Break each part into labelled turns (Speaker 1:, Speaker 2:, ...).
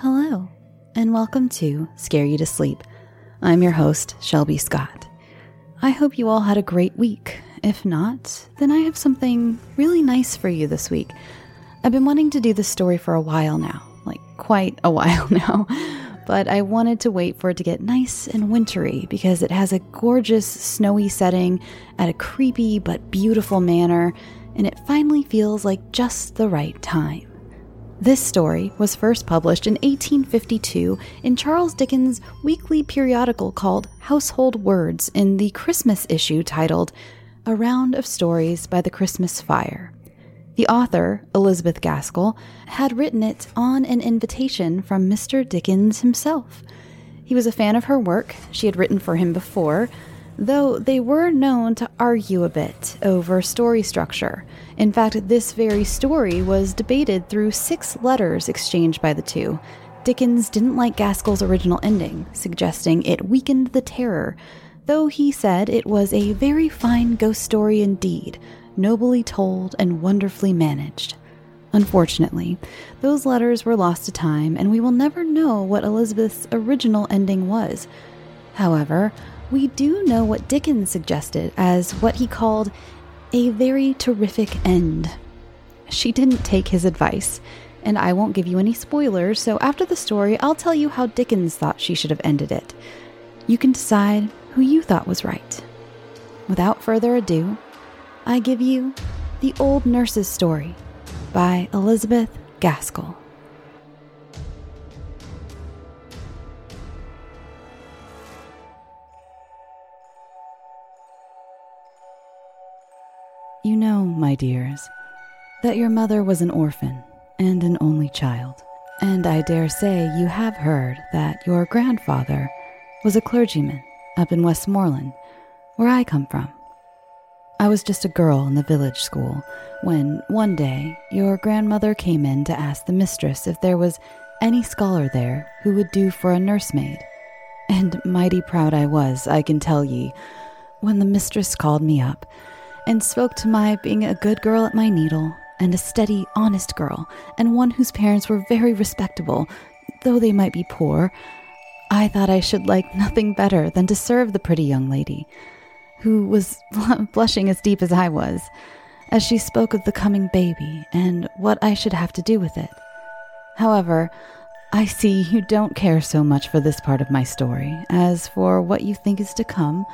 Speaker 1: Hello, and welcome to Scare You to Sleep. I'm your host, Shelby Scott. I hope you all had a great week. If not, then I have something really nice for you this week. I've been wanting to do this story for a while now, like quite a while now, but I wanted to wait for it to get nice and wintry because it has a gorgeous snowy setting at a creepy but beautiful manner, and it finally feels like just the right time. This story was first published in 1852 in Charles Dickens' weekly periodical called Household Words in the Christmas issue titled A Round of Stories by the Christmas Fire. The author, Elizabeth Gaskell, had written it on an invitation from Mr. Dickens himself. He was a fan of her work, she had written for him before, though they were known to argue a bit over story structure. In fact, this very story was debated through six letters exchanged by the two. Dickens didn't like Gaskell's original ending, suggesting it weakened the terror, though he said it was a very fine ghost story indeed, nobly told and wonderfully managed. Unfortunately, those letters were lost to time, and we will never know what Elizabeth's original ending was. However, we do know what Dickens suggested as what he called a very terrific end. She didn't take his advice, and I won't give you any spoilers, so after the story, I'll tell you how Dickens thought she should have ended it. You can decide who you thought was right. Without further ado, I give you The Old Nurse's Story by Elizabeth Gaskell. You know, my dears, that your mother was an orphan and an only child, and I dare say you have heard that your grandfather was a clergyman up in Westmoreland, where I come from. I was just a girl in the village school when, one day, your grandmother came in to ask the mistress if there was any scholar there who would do for a nursemaid. And mighty proud I was, I can tell ye, when the mistress called me up and spoke to my being a good girl at my needle, and a steady, honest girl, and one whose parents were very respectable, though they might be poor, I thought I should like nothing better than to serve the pretty young lady, who was blushing as deep as I was, as she spoke of the coming baby and what I should have to do with it. However, I see you don't care so much for this part of my story as for what you think is to come,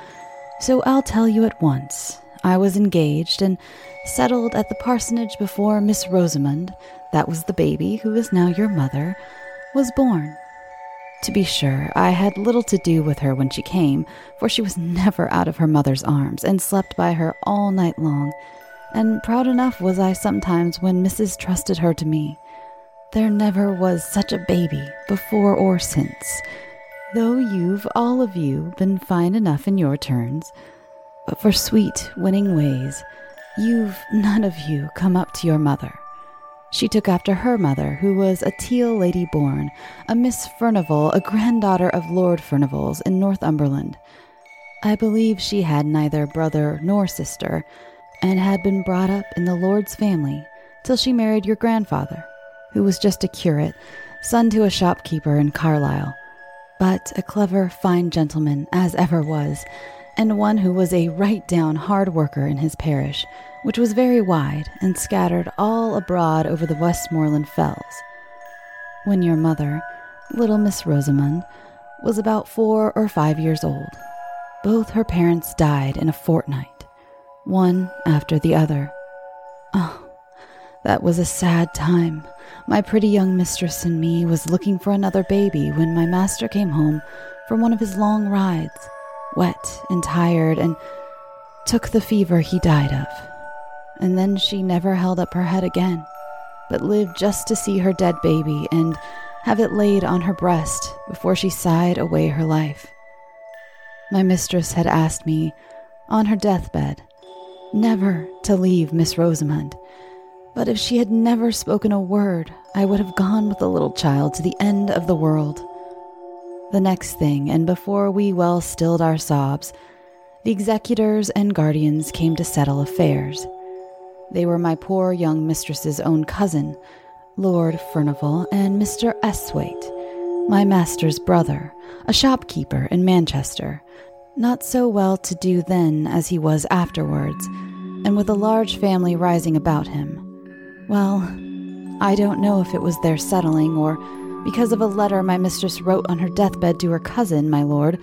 Speaker 1: so I'll tell you at once, I was engaged and settled at the parsonage before Miss Rosamond, that was the baby who is now your mother, was born. To be sure, I had little to do with her when she came, for she was never out of her mother's arms and slept by her all night long, and proud enough was I sometimes when Mrs. trusted her to me. There never was such a baby before or since, though you've all of you been fine enough in your turns. But for sweet, winning ways, you've none of you come up to your mother. She took after her mother, who was a teal lady born, a Miss Furnival, a granddaughter of Lord Furnival's in Northumberland. I believe she had neither brother nor sister, and had been brought up in the Lord's family till she married your grandfather, who was just a curate, son to a shopkeeper in Carlisle, but a clever, fine gentleman as ever was, and one who was a right down hard worker in his parish, which was very wide and scattered all abroad over the Westmoreland fells. When your mother, little Miss Rosamond, was about four or five years old, both her parents died in a fortnight, one after the other. Oh, that was a sad time. My pretty young mistress and me was looking for another baby when my master came home from one of his long rides wet and tired, and took the fever he died of. And then she never held up her head again, but lived just to see her dead baby and have it laid on her breast before she sighed away her life. My mistress had asked me, on her deathbed, never to leave Miss Rosamond, but if she had never spoken a word, I would have gone with the little child to the end of the world. The next thing, and before we well stilled our sobs, the executors and guardians came to settle affairs. They were my poor young mistress's own cousin, Lord Furnival and Mr. Esthwaite, my master's brother, a shopkeeper in Manchester, not so well to do then as he was afterwards, and with a large family rising about him. Well, I don't know if it was their settling or because of a letter my mistress wrote on her deathbed to her cousin, my lord,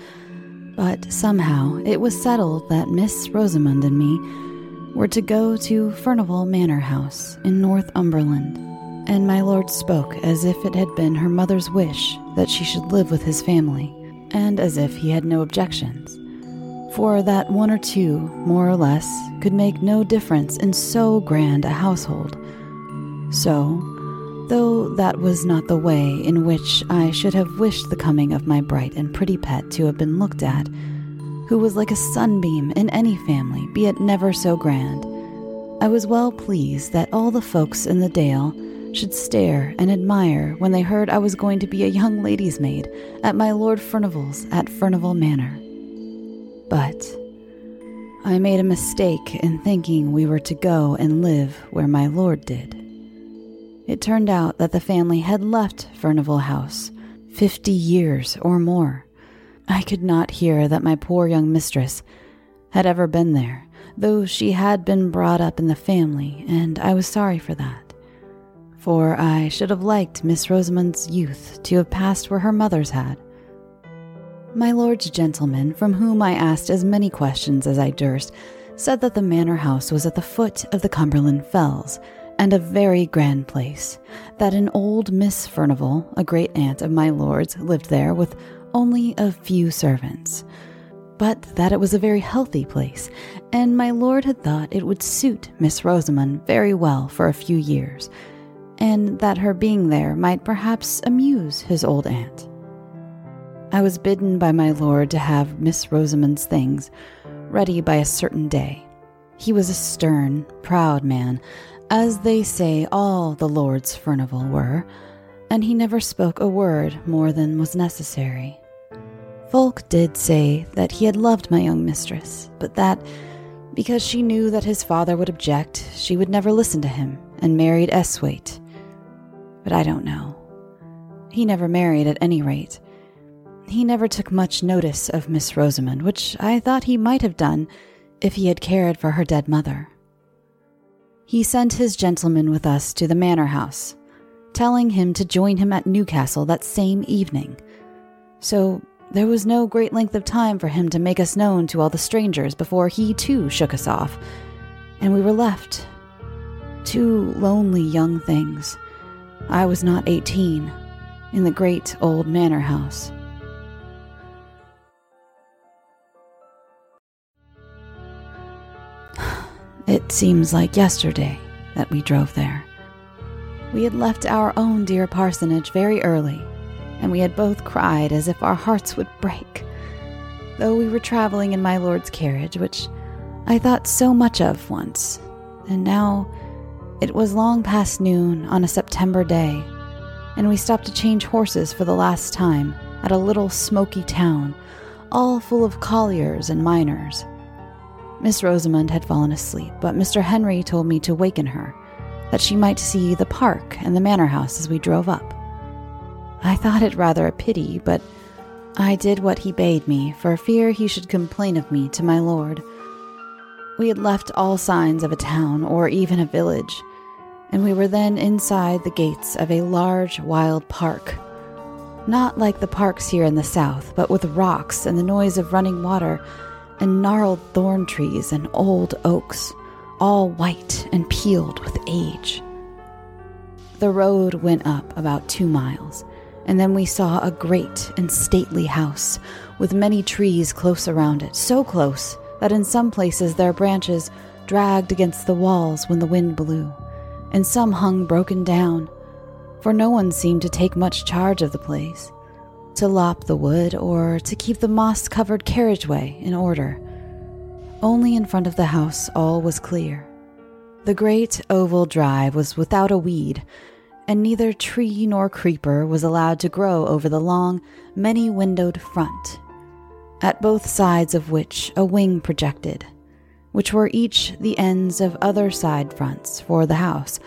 Speaker 1: but somehow it was settled that Miss Rosamond and me were to go to Furnival Manor House in Northumberland, and my lord spoke as if it had been her mother's wish that she should live with his family, and as if he had no objections. For that one or two, more or less, could make no difference in so grand a household. So, though that was not the way in which I should have wished the coming of my bright and pretty pet to have been looked at, who was like a sunbeam in any family, be it never so grand. I was well pleased that all the folks in the Dale should stare and admire when they heard I was going to be a young lady's maid at my Lord Furnival's at Furnival Manor. But I made a mistake in thinking we were to go and live where my lord did. It turned out that the family had left Furnival House fifty years or more. I could not hear that my poor young mistress had ever been there, though she had been brought up in the family, and I was sorry for that. For I should have liked Miss Rosamond's youth to have passed where her mother's had. My lord's gentleman, from whom I asked as many questions as I durst, said that the manor house was at the foot of the Cumberland Fells, and a very grand place, that an old Miss Furnival, a great aunt of my lord's, lived there with only a few servants, but that it was a very healthy place, and my lord had thought it would suit Miss Rosamond very well for a few years, and that her being there might perhaps amuse his old aunt. I was bidden by my lord to have Miss Rosamond's things ready by a certain day. He was a stern, proud man, as they say all the lords Furnival were, and he never spoke a word more than was necessary. Folk did say that he had loved my young mistress, but that, because she knew that his father would object, she would never listen to him and married Esthwaite. But I don't know. He never married at any rate. He never took much notice of Miss Rosamond, which I thought he might have done if he had cared for her dead mother. He sent his gentleman with us to the manor house, telling him to join him at Newcastle that same evening. So there was no great length of time for him to make us known to all the strangers before he too shook us off, and we were left. Two lonely young things. I was not eighteen, in the great old manor house. It seems like yesterday that we drove there. We had left our own dear parsonage very early, and we had both cried as if our hearts would break. Though we were traveling in my lord's carriage, which I thought so much of once, and now it was long past noon on a September day, and we stopped to change horses for the last time at a little smoky town, all full of colliers and miners. Miss Rosamond had fallen asleep, but Mr. Henry told me to waken her that she might see the park and the manor house as we drove up. I thought it rather a pity, but I did what he bade me, for fear he should complain of me to my lord. We had left all signs of a town or even a village, and we were then inside the gates of a large wild park. Not like the parks here in the south, but with rocks and the noise of running water, and gnarled thorn trees and old oaks all white and peeled with age. The road went up about two miles, and then we saw a great and stately house with many trees close around it, so close that in some places their branches dragged against the walls when the wind blew, and some hung broken down, for no one seemed to take much charge of the place, to lop the wood or to keep the moss covered carriageway in order only in front of the house all was clear. The great oval drive was without a weed, and neither tree nor creeper was allowed to grow over the long, many windowed front, at both sides of which a wing projected, which were each the ends of other side fronts for the house,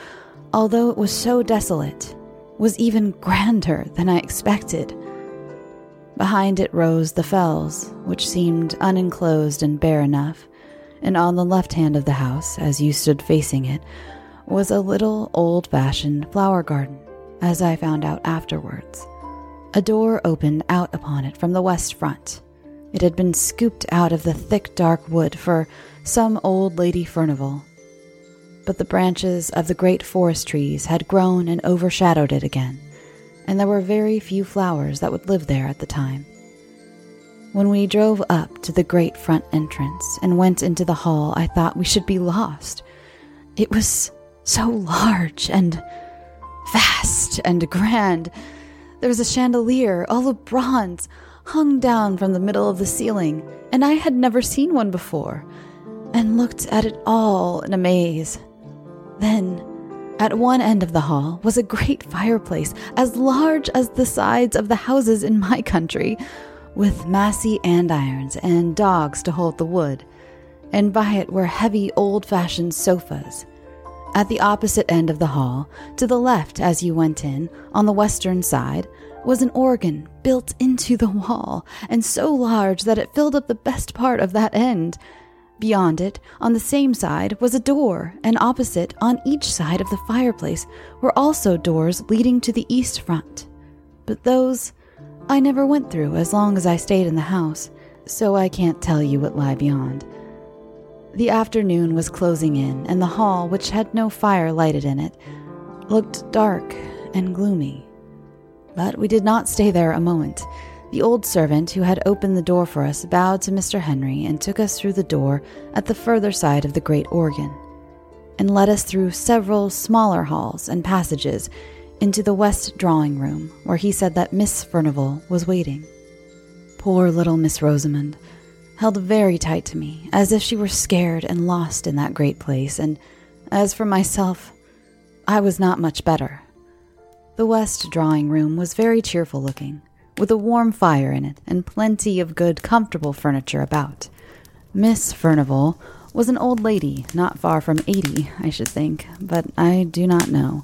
Speaker 1: although it was so desolate, was even grander than I expected. Behind it rose the fells, which seemed unenclosed and bare enough, and on the left hand of the house, as you stood facing it, was a little old fashioned flower garden, as I found out afterwards. A door opened out upon it from the west front. It had been scooped out of the thick dark wood for some old lady Furnival. But the branches of the great forest trees had grown and overshadowed it again, and there were very few flowers that would live there at the time. When we drove up to the great front entrance and went into the hall, I thought we should be lost. It was so large and vast and grand. There was a chandelier, all of bronze, hung down from the middle of the ceiling, and I had never seen one before, and looked at it all in amaze. Then, at one end of the hall was a great fireplace, as large as the sides of the houses in my country, with massy andirons and dogs to hold the wood, and by it were heavy old fashioned sofas. At the opposite end of the hall, to the left as you went in, on the western side, was an organ built into the wall, and so large that it filled up the best part of that end. Beyond it, on the same side, was a door, and opposite, on each side of the fireplace, were also doors leading to the east front. But those I never went through as long as I stayed in the house, so I can't tell you what lie beyond. The afternoon was closing in, and the hall, which had no fire lighted in it, looked dark and gloomy. But we did not stay there a moment. The old servant who had opened the door for us bowed to Mr. Henry and took us through the door at the further side of the great organ, and led us through several smaller halls and passages into the west drawing room, where he said that Miss Furnival was waiting. Poor little Miss Rosamond held very tight to me, as if she were scared and lost in that great place, and as for myself, I was not much better. The west drawing room was very cheerful looking, with a warm fire in it and plenty of good, comfortable furniture about. Miss Furnival was an old lady, not far from eighty, I should think, but I do not know.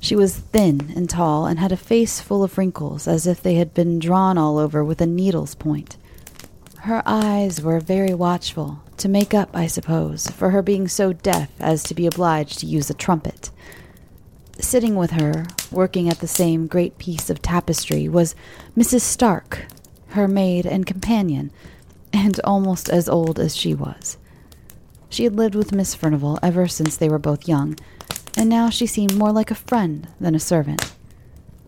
Speaker 1: She was thin and tall and had a face full of wrinkles, as if they had been drawn all over with a needle's point. Her eyes were very watchful, to make up, I suppose, for her being so deaf as to be obliged to use a trumpet. Sitting with her, working at the same great piece of tapestry, was Mrs. Stark, her maid and companion, and almost as old as she was. She had lived with Miss Furnival ever since they were both young, and now she seemed more like a friend than a servant.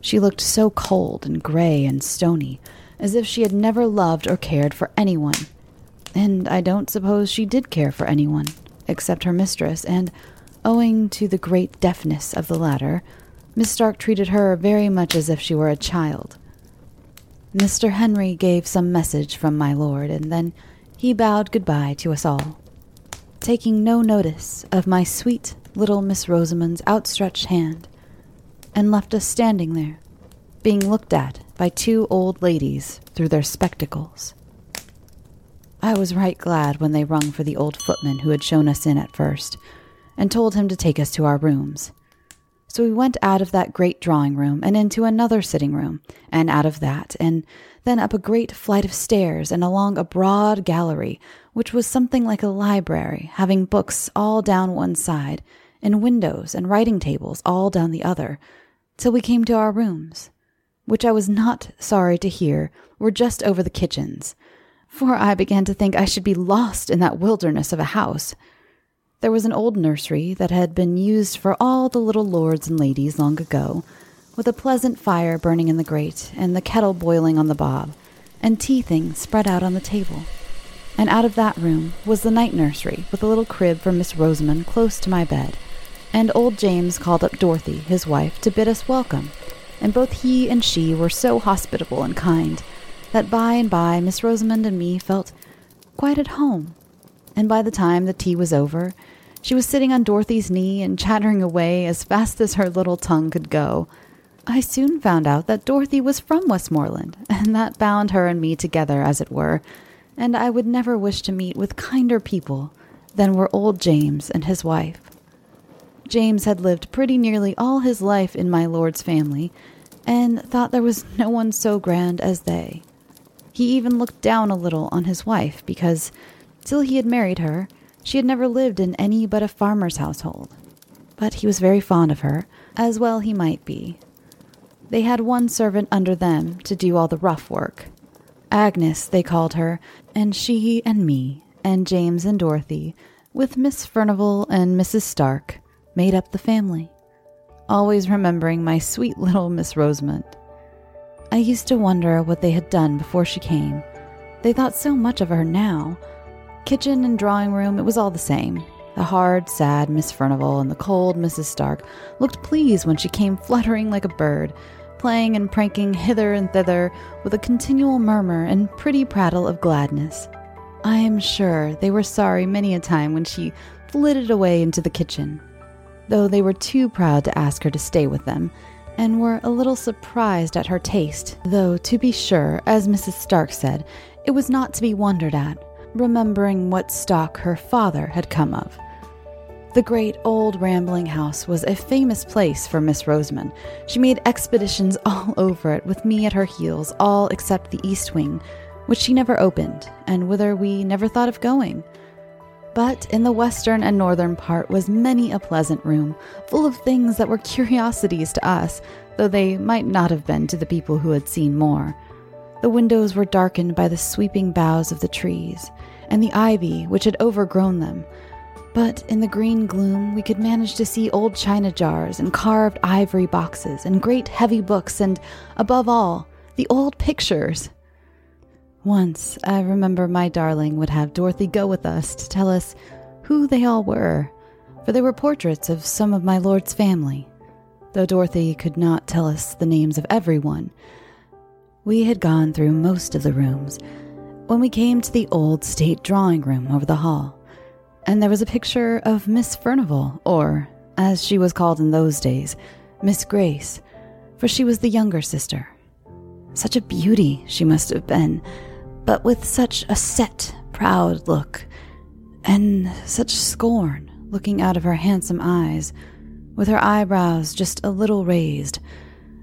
Speaker 1: She looked so cold and gray and stony, as if she had never loved or cared for anyone. And I don't suppose she did care for anyone, except her mistress, and Owing to the great deafness of the latter, Miss Stark treated her very much as if she were a child. Mr. Henry gave some message from my lord, and then he bowed good-bye to us all, taking no notice of my sweet little Miss Rosamond's outstretched hand, and left us standing there, being looked at by two old ladies through their spectacles. I was right glad when they rung for the old footman who had shown us in at first, and told him to take us to our rooms. So we went out of that great drawing room and into another sitting room, and out of that, and then up a great flight of stairs and along a broad gallery, which was something like a library, having books all down one side, and windows and writing tables all down the other, till we came to our rooms, which I was not sorry to hear were just over the kitchens, for I began to think I should be lost in that wilderness of a house. There was an old nursery that had been used for all the little lords and ladies long ago, with a pleasant fire burning in the grate, and the kettle boiling on the bob, and tea things spread out on the table. And out of that room was the night nursery, with a little crib for Miss Rosamond close to my bed. And old James called up Dorothy, his wife, to bid us welcome, and both he and she were so hospitable and kind that by and by Miss Rosamond and me felt quite at home. And by the time the tea was over, she was sitting on Dorothy's knee and chattering away as fast as her little tongue could go. I soon found out that Dorothy was from Westmoreland, and that bound her and me together, as it were, and I would never wish to meet with kinder people than were old James and his wife. James had lived pretty nearly all his life in my lord's family, and thought there was no one so grand as they. He even looked down a little on his wife because, till he had married her, she had never lived in any but a farmer's household. But he was very fond of her, as well he might be. They had one servant under them to do all the rough work. Agnes, they called her, and she and me, and James and Dorothy, with Miss Furnival and Mrs. Stark, made up the family, always remembering my sweet little Miss Rosamond. I used to wonder what they had done before she came. They thought so much of her now. Kitchen and drawing room, it was all the same. The hard, sad Miss Furnival and the cold Mrs. Stark looked pleased when she came fluttering like a bird, playing and pranking hither and thither with a continual murmur and pretty prattle of gladness. I am sure they were sorry many a time when she flitted away into the kitchen, though they were too proud to ask her to stay with them, and were a little surprised at her taste, though, to be sure, as Mrs. Stark said, it was not to be wondered at, remembering what stock her father had come of. The great old rambling house was a famous place for Miss Rosamond. She made expeditions all over it, with me at her heels, all except the east wing, which she never opened, and whither we never thought of going. But in the western and northern part was many a pleasant room, full of things that were curiosities to us, though they might not have been to the people who had seen more. The windows were darkened by the sweeping boughs of the trees, and the ivy which had overgrown them. But in the green gloom, we could manage to see old china jars and carved ivory boxes and great heavy books, and, above all, the old pictures. Once, I remember my darling would have Dorothy go with us to tell us who they all were, for they were portraits of some of my lord's family, though Dorothy could not tell us the names of everyone. We had gone through most of the rooms when we came to the old state drawing room over the hall, and there was a picture of Miss Furnival, or, as she was called in those days, Miss Grace, for she was the younger sister. Such a beauty she must have been but with such a set, proud look, and such scorn looking out of her handsome eyes, with her eyebrows just a little raised,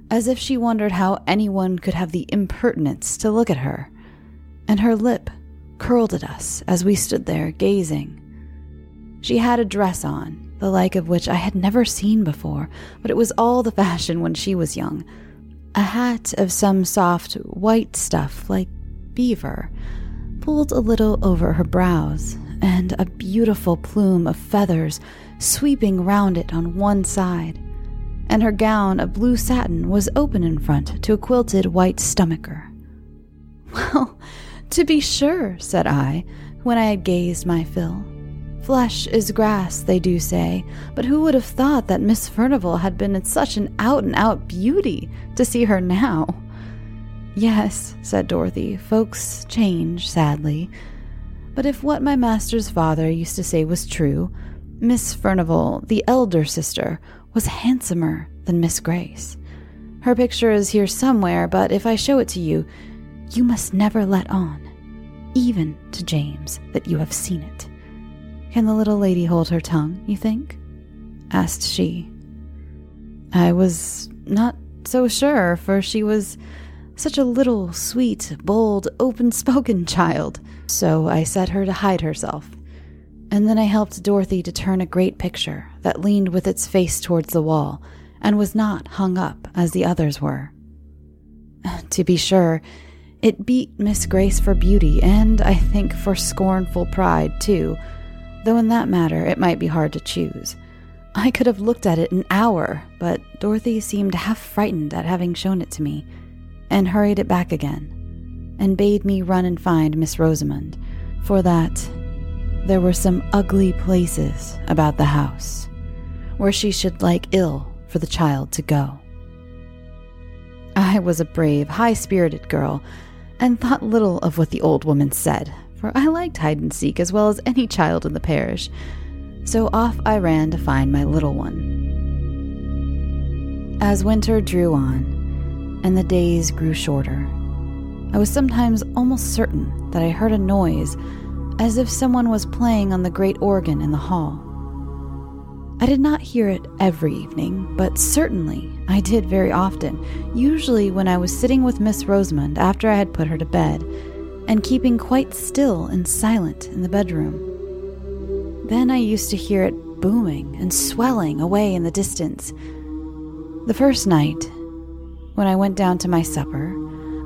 Speaker 1: as if she wondered how anyone could have the impertinence to look at her, and her lip curled at us as we stood there gazing. She had a dress on, the like of which I had never seen before, but it was all the fashion when she was young. A hat of some soft white stuff like beaver, pulled a little over her brows, and a beautiful plume of feathers sweeping round it on one side. And her gown of blue satin was open in front to a quilted white stomacher. Well, to be sure, said I, when I had gazed my fill. Flesh is grass, they do say, but who would have thought that Miss Furnival had been such an out and out beauty to see her now? Yes, said Dorothy, folks change, sadly. But if what my master's father used to say was true, Miss Furnival, the elder sister, was handsomer than Miss Grace. Her picture is here somewhere, but if I show it to you, you must never let on, even to James, that you have seen it. Can the little lady hold her tongue, you think? asked she. I was not so sure, for she was such a little, sweet, bold, open spoken child. So I set her to hide herself. And then I helped Dorothy to turn a great picture that leaned with its face towards the wall and was not hung up as the others were. To be sure, it beat Miss Grace for beauty and, I think, for scornful pride, too, though in that matter it might be hard to choose. I could have looked at it an hour, but Dorothy seemed half frightened at having shown it to me and hurried it back again, and bade me run and find Miss Rosamond, for that there were some ugly places about the house where she should like ill for the child to go. I was a brave, high spirited girl, and thought little of what the old woman said, for I liked hide and seek as well as any child in the parish. So off I ran to find my little one. As winter drew on, and the days grew shorter. I was sometimes almost certain that I heard a noise as if someone was playing on the great organ in the hall. I did not hear it every evening, but certainly I did very often, usually when I was sitting with Miss Rosamond after I had put her to bed, and keeping quite still and silent in the bedroom. Then I used to hear it booming and swelling away in the distance. The first night, when I went down to my supper,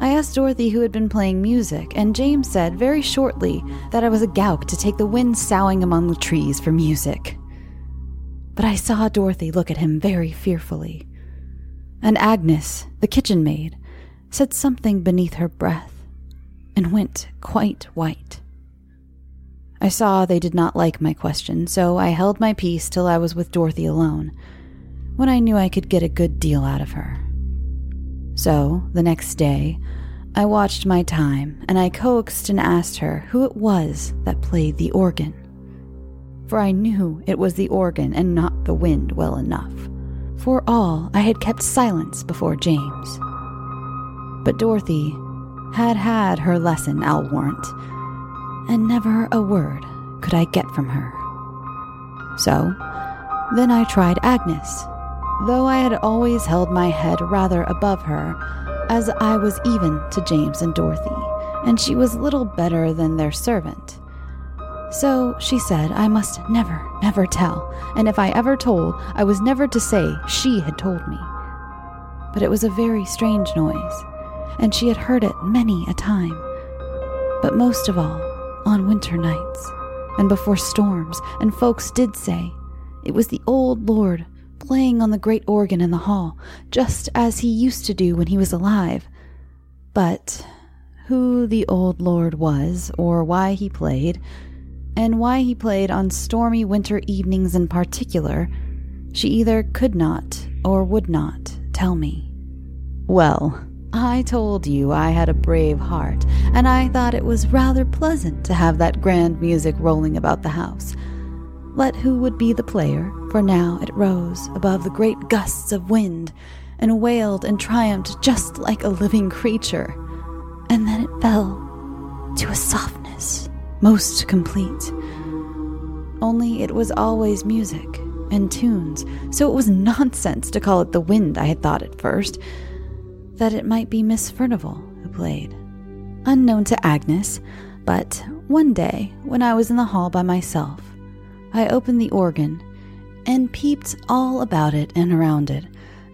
Speaker 1: I asked Dorothy who had been playing music, and James said very shortly that I was a gowk to take the wind soughing among the trees for music. But I saw Dorothy look at him very fearfully. And Agnes, the kitchen maid, said something beneath her breath and went quite white. I saw they did not like my question, so I held my peace till I was with Dorothy alone, when I knew I could get a good deal out of her. So, the next day, I watched my time and I coaxed and asked her who it was that played the organ. For I knew it was the organ and not the wind well enough. For all, I had kept silence before James. But Dorothy had had her lesson, I'll warrant, and never a word could I get from her. So, then I tried Agnes, though I had always held my head rather above her, as I was even to James and Dorothy, and she was little better than their servant. So she said I must never, never tell, and if I ever told, I was never to say she had told me. But it was a very strange noise, and she had heard it many a time. But most of all, on winter nights, and before storms, and folks did say it was the old Lord playing on the great organ in the hall, just as he used to do when he was alive. But who the old lord was, or why he played, and why he played on stormy winter evenings in particular, she either could not or would not tell me. Well, I told you I had a brave heart, and I thought it was rather pleasant to have that grand music rolling about the house let who would be the player, for now it rose above the great gusts of wind and wailed and triumphed just like a living creature. And then it fell to a softness most complete. Only it was always music and tunes, so it was nonsense to call it the wind, I had thought at first, that it might be Miss Furnival who played. Unknown to Agnes, but one day, when I was in the hall by myself, I opened the organ and peeped all about it and around it,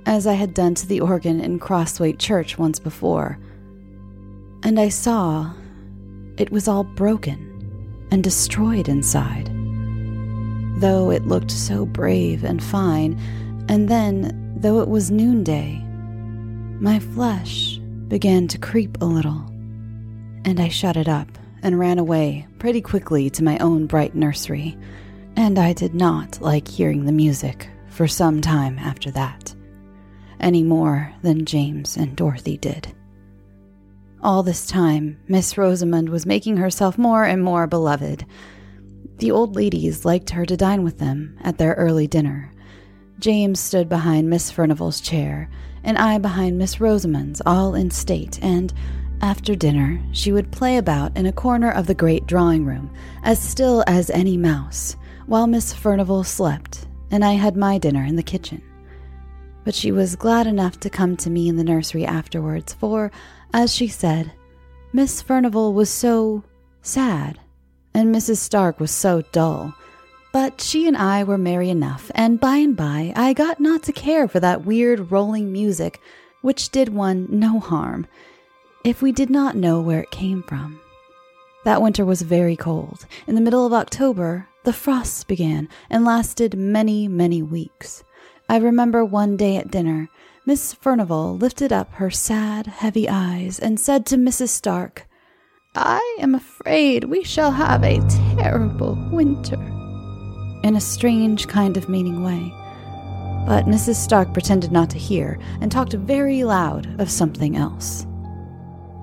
Speaker 1: as I had done to the organ in Crosthwaite Church once before. And I saw it was all broken and destroyed inside. Though it looked so brave and fine, and then, though it was noonday, my flesh began to creep a little, and I shut it up and ran away pretty quickly to my own bright nursery and I did not like hearing the music for some time after that, any more than James and Dorothy did. All this time, Miss Rosamond was making herself more and more beloved. The old ladies liked her to dine with them at their early dinner. James stood behind Miss Furnival's chair, and I behind Miss Rosamond's, all in state, and after dinner, she would play about in a corner of the great drawing room, as still as any mouse while Miss Furnival slept, and I had my dinner in the kitchen. But she was glad enough to come to me in the nursery afterwards, for, as she said, Miss Furnival was so sad, and Mrs. Stark was so dull. But she and I were merry enough, and by and by I got not to care for that weird rolling music which did one no harm, if we did not know where it came from. That winter was very cold. In the middle of October, the frosts began and lasted many, many weeks. I remember one day at dinner, Miss Furnival lifted up her sad, heavy eyes and said to Mrs. Stark, I am afraid we shall have a terrible winter. In a strange kind of meaning way. But Mrs. Stark pretended not to hear and talked very loud of something else.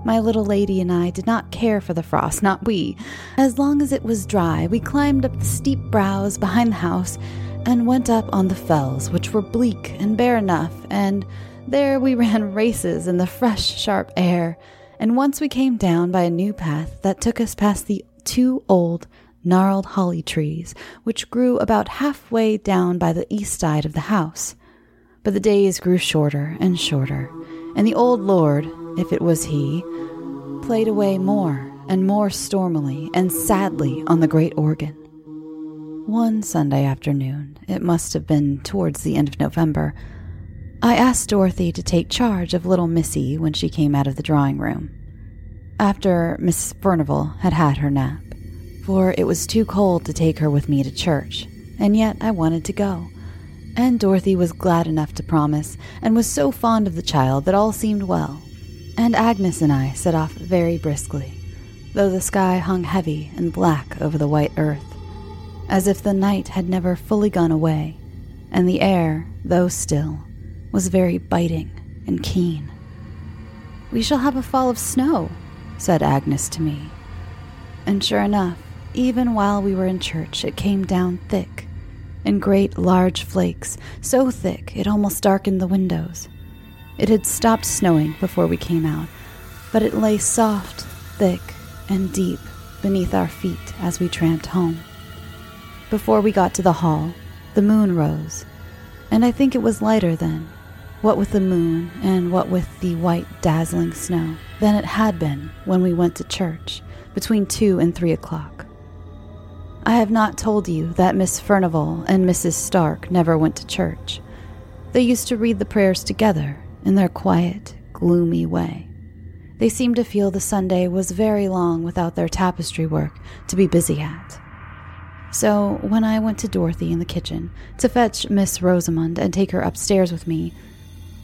Speaker 1: My little lady and I did not care for the frost, not we. As long as it was dry, we climbed up the steep brows behind the house and went up on the fells, which were bleak and bare enough, and there we ran races in the fresh, sharp air. And once we came down by a new path that took us past the two old, gnarled holly trees, which grew about halfway down by the east side of the house. But the days grew shorter and shorter, and the old lord, if it was he, played away more and more stormily and sadly on the great organ. One Sunday afternoon, it must have been towards the end of November, I asked Dorothy to take charge of little Missy when she came out of the drawing room, after Miss Furnival had had her nap, for it was too cold to take her with me to church, and yet I wanted to go. And Dorothy was glad enough to promise, and was so fond of the child that all seemed well. And Agnes and I set off very briskly, though the sky hung heavy and black over the white earth, as if the night had never fully gone away, and the air, though still, was very biting and keen. We shall have a fall of snow, said Agnes to me. And sure enough, even while we were in church, it came down thick, in great large flakes, so thick it almost darkened the windows. It had stopped snowing before we came out, but it lay soft, thick, and deep beneath our feet as we tramped home. Before we got to the hall, the moon rose, and I think it was lighter then, what with the moon and what with the white, dazzling snow, than it had been when we went to church between two and three o'clock. I have not told you that Miss Furnival and Mrs. Stark never went to church. They used to read the prayers together in their quiet, gloomy way. They seemed to feel the Sunday was very long without their tapestry work to be busy at. So, when I went to Dorothy in the kitchen to fetch Miss Rosamond and take her upstairs with me,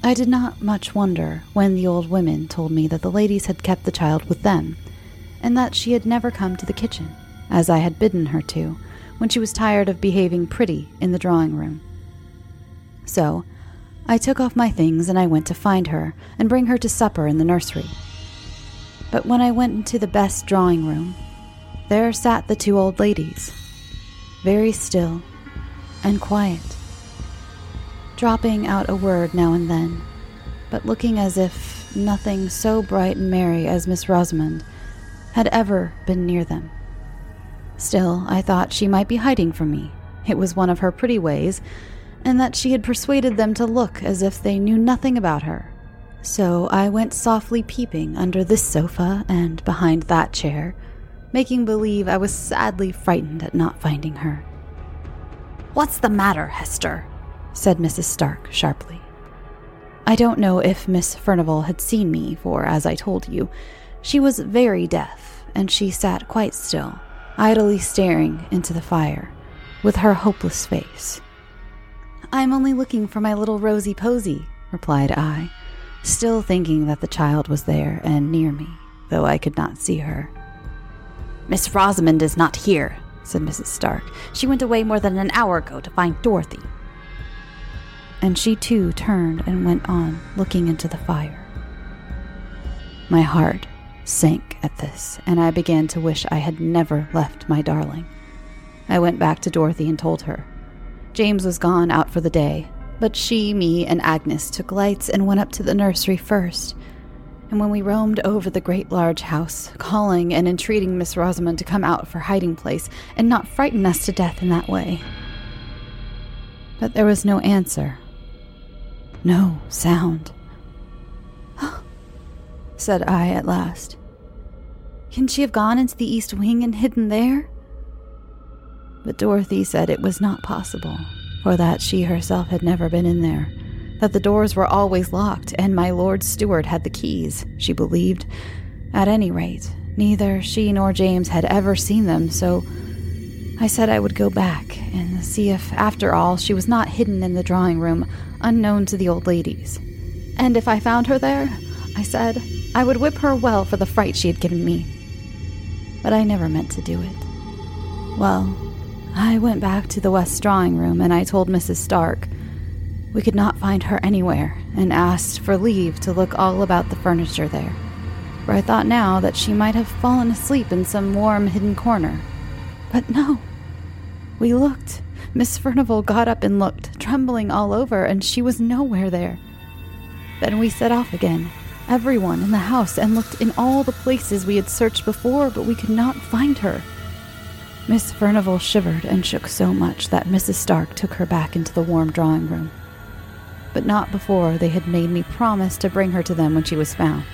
Speaker 1: I did not much wonder when the old women told me that the ladies had kept the child with them, and that she had never come to the kitchen, as I had bidden her to, when she was tired of behaving pretty in the drawing room. So, I took off my things and I went to find her and bring her to supper in the nursery. But when I went into the best drawing room, there sat the two old ladies, very still and quiet dropping out a word now and then, but looking as if nothing so bright and merry as Miss Rosamond had ever been near them. Still, I thought she might be hiding from me. It was one of her pretty ways, and that she had persuaded them to look as if they knew nothing about her. So I went softly peeping under this sofa and behind that chair, making believe I was sadly frightened at not finding her. What's the matter, Hester? said Mrs. Stark sharply. I don't know if Miss Furnival had seen me, for, as I told you, she was very deaf, and she sat quite still, idly staring into the fire, with her hopeless face. I'm only looking for my little Rosy Posy, replied I, still thinking that the child was there and near me, though I could not see her. Miss Rosamond is not here, said Mrs. Stark. She went away more than an hour ago to find Dorothy and she too turned and went on, looking into the fire. My heart sank at this, and I began to wish I had never left my darling. I went back to Dorothy and told her. James was gone out for the day, but she, me, and Agnes took lights and went up to the nursery first. And when we roamed over the great large house, calling and entreating Miss Rosamond to come out for hiding place and not frighten us to death in that way. But there was no answer no sound. said I at last. Can she have gone into the east wing and hidden there? But Dorothy said it was not possible, for that she herself had never been in there, that the doors were always locked, and my lord steward had the keys, she believed. At any rate, neither she nor James had ever seen them, so I said I would go back and see if, after all, she was not hidden in the drawing room, unknown to the old ladies. And if I found her there, I said, I would whip her well for the fright she had given me. But I never meant to do it. Well, I went back to the west drawing room and I told Mrs. Stark we could not find her anywhere and asked for leave to look all about the furniture there, for I thought now that she might have fallen asleep in some warm hidden corner. But no, we looked. Miss Furnival got up and looked, trembling all over, and she was nowhere there. Then we set off again, everyone in the house, and looked in all the places we had searched before, but we could not find her. Miss Furnival shivered and shook so much that Mrs. Stark took her back into the warm drawing room. But not before they had made me promise to bring her to them when she was found.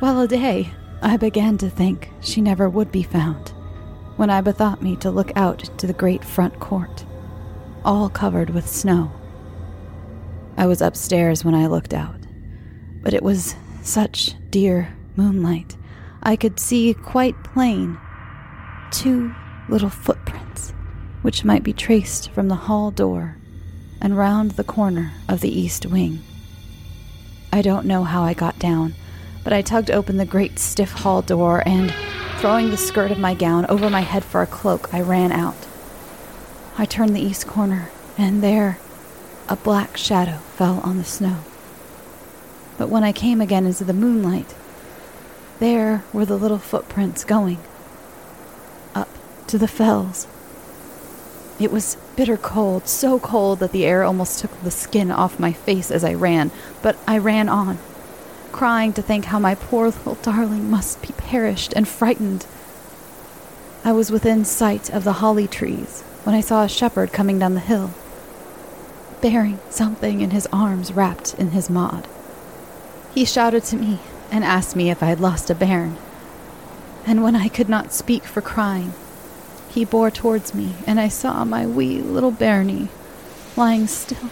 Speaker 1: Well a day, I began to think she never would be found, when I bethought me to look out to the great front court, all covered with snow. I was upstairs when I looked out, but it was such dear moonlight, I could see quite plain two little footprints, which might be traced from the hall door and round the corner of the east wing. I don't know how I got down, but I tugged open the great stiff hall door and, throwing the skirt of my gown over my head for a cloak, I ran out. I turned the east corner, and there, a black shadow fell on the snow. But when I came again into the moonlight, there were the little footprints going to the fells. It was bitter cold, so cold that the air almost took the skin off my face as I ran, but I ran on, crying to think how my poor little darling must be perished and frightened. I was within sight of the holly trees when I saw a shepherd coming down the hill, bearing something in his arms wrapped in his maud. He shouted to me and asked me if I had lost a bairn. And when I could not speak for crying, he bore towards me, and I saw my wee little bairnie lying still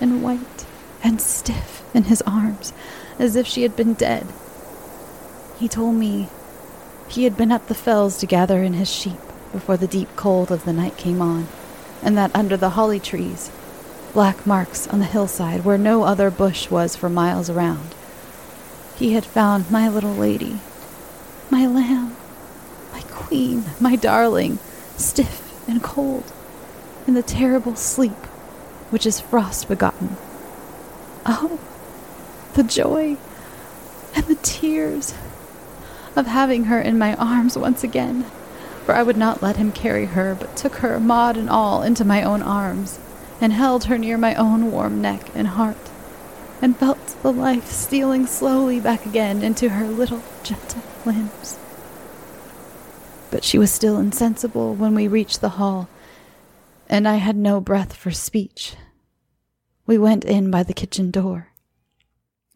Speaker 1: and white and stiff in his arms, as if she had been dead. He told me he had been up the fells to gather in his sheep before the deep cold of the night came on, and that under the holly trees, black marks on the hillside where no other bush was for miles around, he had found my little lady, my lamb, my queen, my darling, stiff and cold, in the terrible sleep which is frost begotten. Oh, the joy and the tears of having her in my arms once again, for I would not let him carry her, but took her, Maud and all, into my own arms, and held her near my own warm neck and heart and felt the life stealing slowly back again into her little gentle limbs. But she was still insensible when we reached the hall, and I had no breath for speech. We went in by the kitchen door.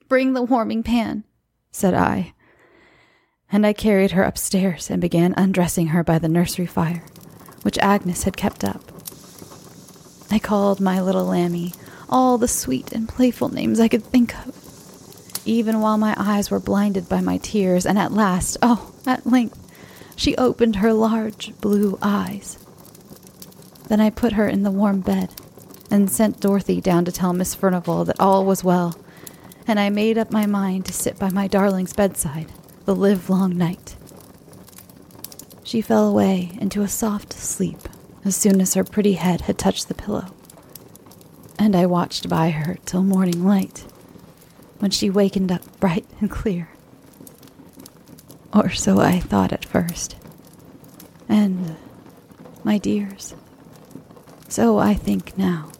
Speaker 1: Bring the warming pan, said I, and I carried her upstairs and began undressing her by the nursery fire, which Agnes had kept up. I called my little lammy all the sweet and playful names I could think of, even while my eyes were blinded by my tears, and at last, oh, at length, she opened her large blue eyes. Then I put her in the warm bed and sent Dorothy down to tell Miss Furnivall that all was well, and I made up my mind to sit by my darling's bedside the livelong night. She fell away into a soft sleep as soon as her pretty head had touched the pillow and I watched by her till morning light, when she wakened up bright and clear. Or so I thought at first. And, uh, my dears, so I think now.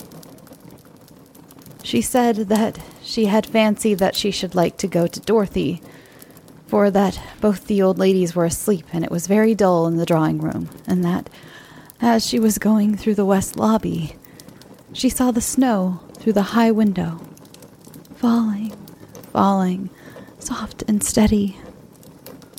Speaker 1: She said that she had fancied that she should like to go to Dorothy, for that both the old ladies were asleep and it was very dull in the drawing room, and that, as she was going through the west lobby, she saw the snow through the high window, falling, falling, soft and steady.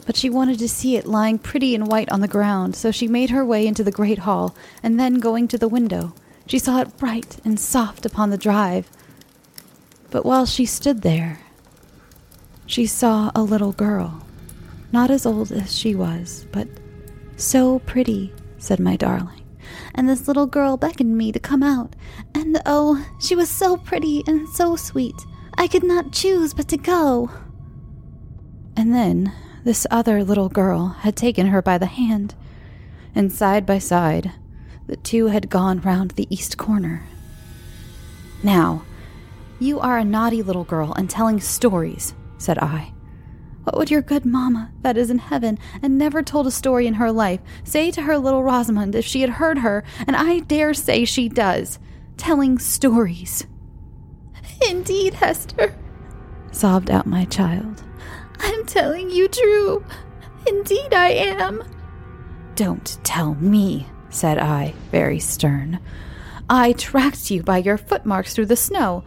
Speaker 1: But she wanted to see it lying pretty and white on the ground, so she made her way into the great hall, and then going to the window, she saw it bright and soft upon the drive. But while she stood there, she saw a little girl, not as old as she was, but so pretty, said my darling and this little girl beckoned me to come out. And oh, she was so pretty and so sweet. I could not choose but to go. And then this other little girl had taken her by the hand, and side by side, the two had gone round the east corner. Now, you are a naughty little girl and telling stories, said I. What would your good mamma, that is in heaven, and never told a story in her life, say to her little Rosamond if she had heard her, and I dare say she does, telling stories?
Speaker 2: Indeed, Hester,
Speaker 1: sobbed out my child.
Speaker 2: I'm telling you true. Indeed, I am.
Speaker 1: Don't tell me, said I, very stern. I tracked you by your footmarks through the snow.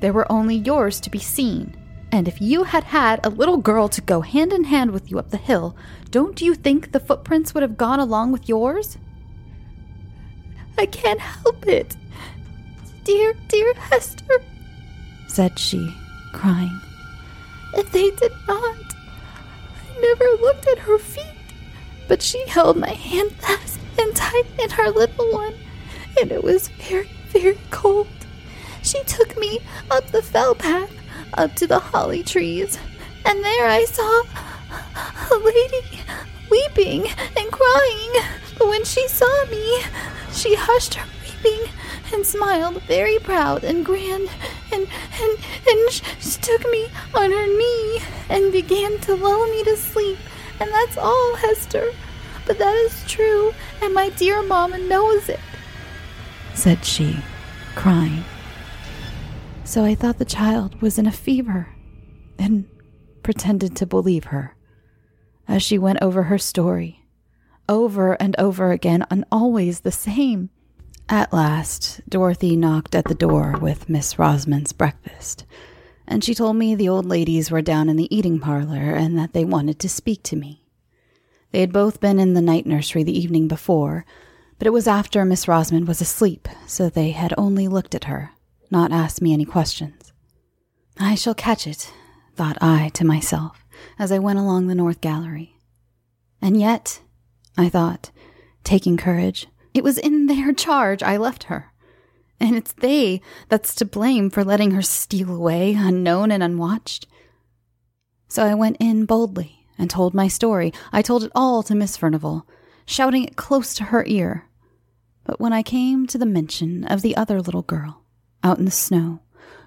Speaker 1: There were only yours to be seen. And if you had had a little girl to go hand in hand with you up the hill, don't you think the footprints would have gone along with yours?
Speaker 2: I can't help it. Dear, dear Hester,
Speaker 1: said she, crying.
Speaker 2: If they did not, I never looked at her feet, but she held my hand fast and tight in her little one, and it was very, very cold. She took me up the fell path up to the holly trees, and there I saw a lady weeping and crying. But when she saw me, she hushed her weeping and smiled very proud and grand and and and she took me on her knee and began to lull me to sleep. And that's all hester. But that is true and my dear mamma knows it
Speaker 1: said she crying. So I thought the child was in a fever and pretended to believe her as she went over her story, over and over again, and always the same. At last, Dorothy knocked at the door with Miss Rosamond's breakfast, and she told me the old ladies were down in the eating parlor and that they wanted to speak to me. They had both been in the night nursery the evening before, but it was after Miss Rosamond was asleep, so they had only looked at her not asked me any questions. I shall catch it, thought I to myself as I went along the north gallery. And yet, I thought, taking courage, it was in their charge I left her. And it's they that's to blame for letting her steal away unknown and unwatched. So I went in boldly and told my story. I told it all to Miss Furnivall, shouting it close to her ear. But when I came to the mention of the other little girl, out in the snow,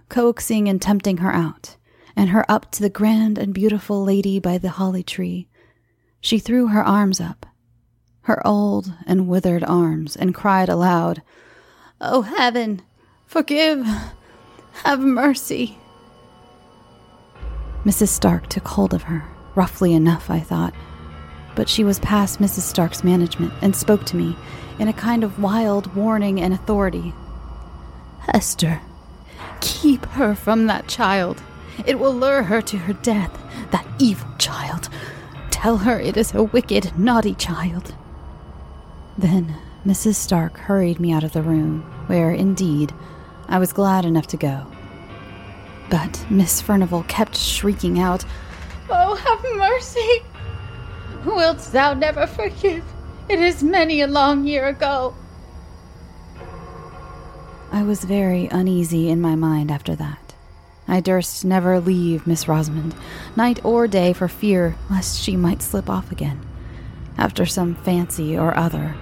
Speaker 1: coaxing and tempting her out, and her up to the grand and beautiful lady by the holly tree. She threw her arms up, her old and withered arms, and cried aloud, Oh, heaven, forgive, have mercy. Mrs. Stark took hold of her, roughly enough, I thought, but she was past Mrs. Stark's management and spoke to me in a kind of wild warning and authority Hester, keep her from that child. It will lure her to her death, that evil child. Tell her it is a wicked, naughty child. Then Mrs. Stark hurried me out of the room, where, indeed, I was glad enough to go. But Miss Furnivall kept shrieking out,
Speaker 2: Oh, have mercy! Wilt thou never forgive? It is many a long year ago.
Speaker 1: I was very uneasy in my mind after that. I durst never leave Miss Rosamond, night or day, for fear lest she might slip off again, after some fancy or other.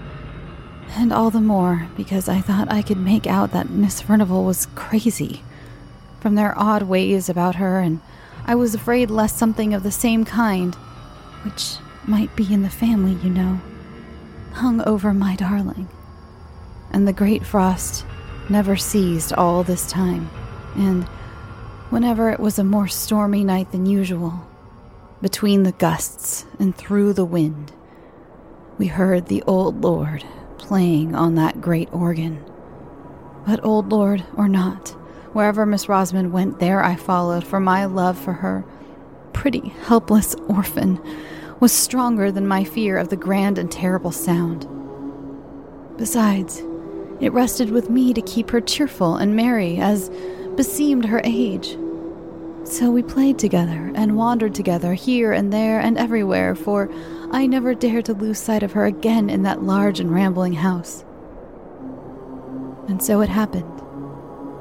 Speaker 1: And all the more because I thought I could make out that Miss Furnivall was crazy, from their odd ways about her, and I was afraid lest something of the same kind, which might be in the family, you know, hung over my darling. And the great frost never ceased all this time, and whenever it was a more stormy night than usual, between the gusts and through the wind, we heard the old Lord playing on that great organ. But old Lord or not, wherever Miss Rosamond went, there I followed, for my love for her, pretty, helpless orphan, was stronger than my fear of the grand and terrible sound. Besides, it rested with me to keep her cheerful and merry, as beseemed her age. So we played together and wandered together here and there and everywhere, for I never dared to lose sight of her again in that large and rambling house. And so it happened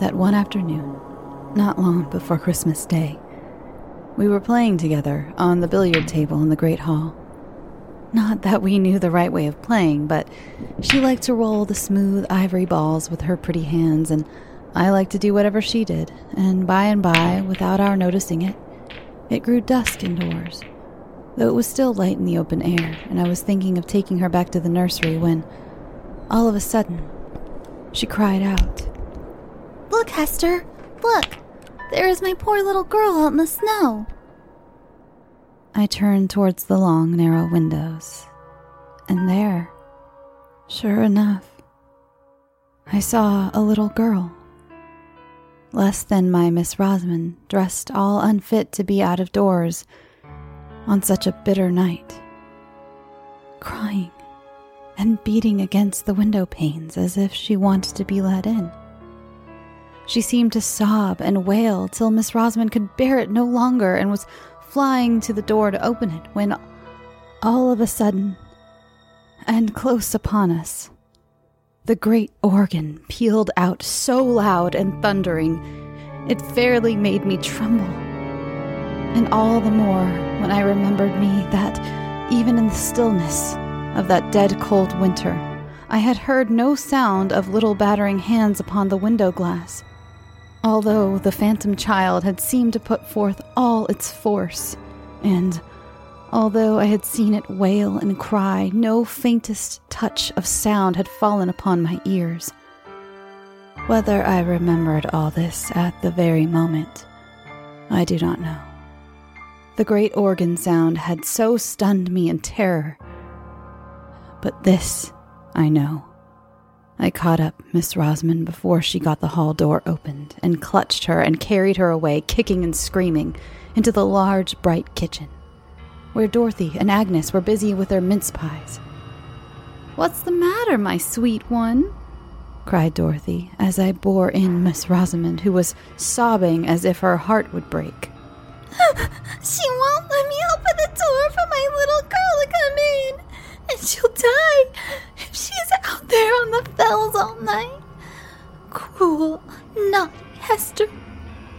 Speaker 1: that one afternoon, not long before Christmas Day, we were playing together on the billiard table in the great hall. Not that we knew the right way of playing, but she liked to roll the smooth ivory balls with her pretty hands, and I liked to do whatever she did. And by and by, without our noticing it, it grew dusk indoors, though it was still light in the open air, and I was thinking of taking her back to the nursery when, all of a sudden, she cried out,
Speaker 2: Look, Hester! Look! There is my poor little girl out in the snow!
Speaker 1: I turned towards the long, narrow windows, and there, sure enough, I saw a little girl. Less than my Miss Rosamond, dressed all unfit to be out of doors on such a bitter night, crying and beating against the window panes as if she wanted to be let in. She seemed to sob and wail till Miss Rosamond could bear it no longer and was flying to the door to open it when all of a sudden, and close upon us, the great organ pealed out so loud and thundering it fairly made me tremble. And all the more when I remembered me that even in the stillness of that dead cold winter, I had heard no sound of little battering hands upon the window glass, although the phantom child had seemed to put forth all its force, and although I had seen it wail and cry, no faintest touch of sound had fallen upon my ears. Whether I remembered all this at the very moment, I do not know. The great organ sound had so stunned me in terror. But this, I know. I caught up Miss Rosamond before she got the hall door opened and clutched her and carried her away, kicking and screaming, into the large, bright kitchen, where Dorothy and Agnes were busy with their mince pies.
Speaker 2: What's the matter, my sweet one?
Speaker 1: cried Dorothy as I bore in Miss Rosamond, who was sobbing as if her heart would break.
Speaker 2: she won't let me open the door for my little girl to come in, and she'll die if she's out there on the fells all night. Cruel, naughty Hester,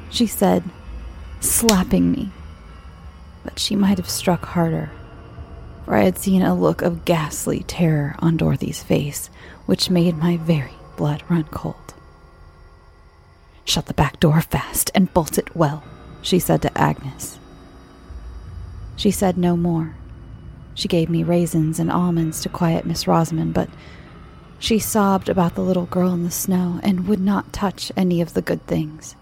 Speaker 1: she said, slapping me. But she might have struck harder, for I had seen a look of ghastly terror on Dorothy's face, which made my very blood run cold. Shut the back door fast and bolt it well, she said to Agnes. She said no more. She gave me raisins and almonds to quiet Miss Rosamond, but she sobbed about the little girl in the snow and would not touch any of the good things.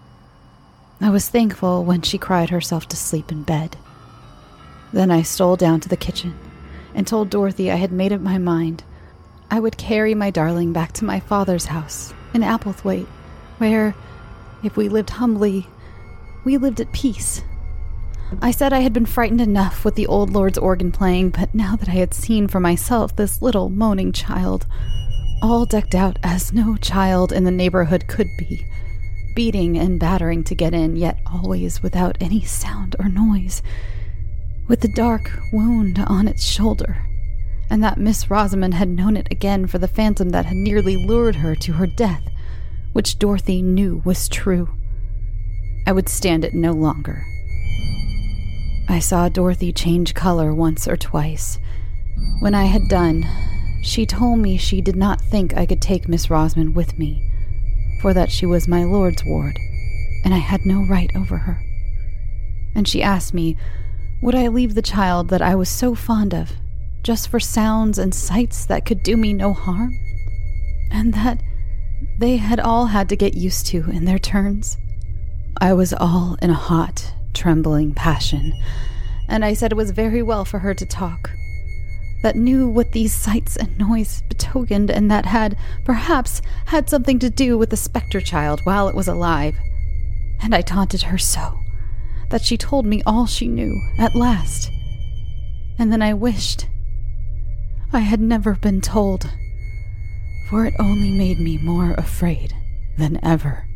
Speaker 1: I was thankful when she cried herself to sleep in bed. Then I stole down to the kitchen and told Dorothy I had made up my mind. I would carry my darling back to my father's house in Applethwaite, where, if we lived humbly, we lived at peace. I said I had been frightened enough with the old lord's organ playing, but now that I had seen for myself this little moaning child, all decked out as no child in the neighborhood could be, beating and battering to get in, yet always without any sound or noise, with the dark wound on its shoulder, and that Miss Rosamond had known it again for the phantom that had nearly lured her to her death, which Dorothy knew was true. I would stand it no longer. I saw Dorothy change color once or twice. When I had done, she told me she did not think I could take Miss Rosamond with me, for that she was my lord's ward, and I had no right over her. And she asked me, would I leave the child that I was so fond of, just for sounds and sights that could do me no harm? And that they had all had to get used to in their turns? I was all in a hot, trembling passion, and I said it was very well for her to talk. That knew what these sights and noise betokened, and that had, perhaps, had something to do with the spectre child while it was alive. And I taunted her so that she told me all she knew at last. And then I wished I had never been told, for it only made me more afraid than ever.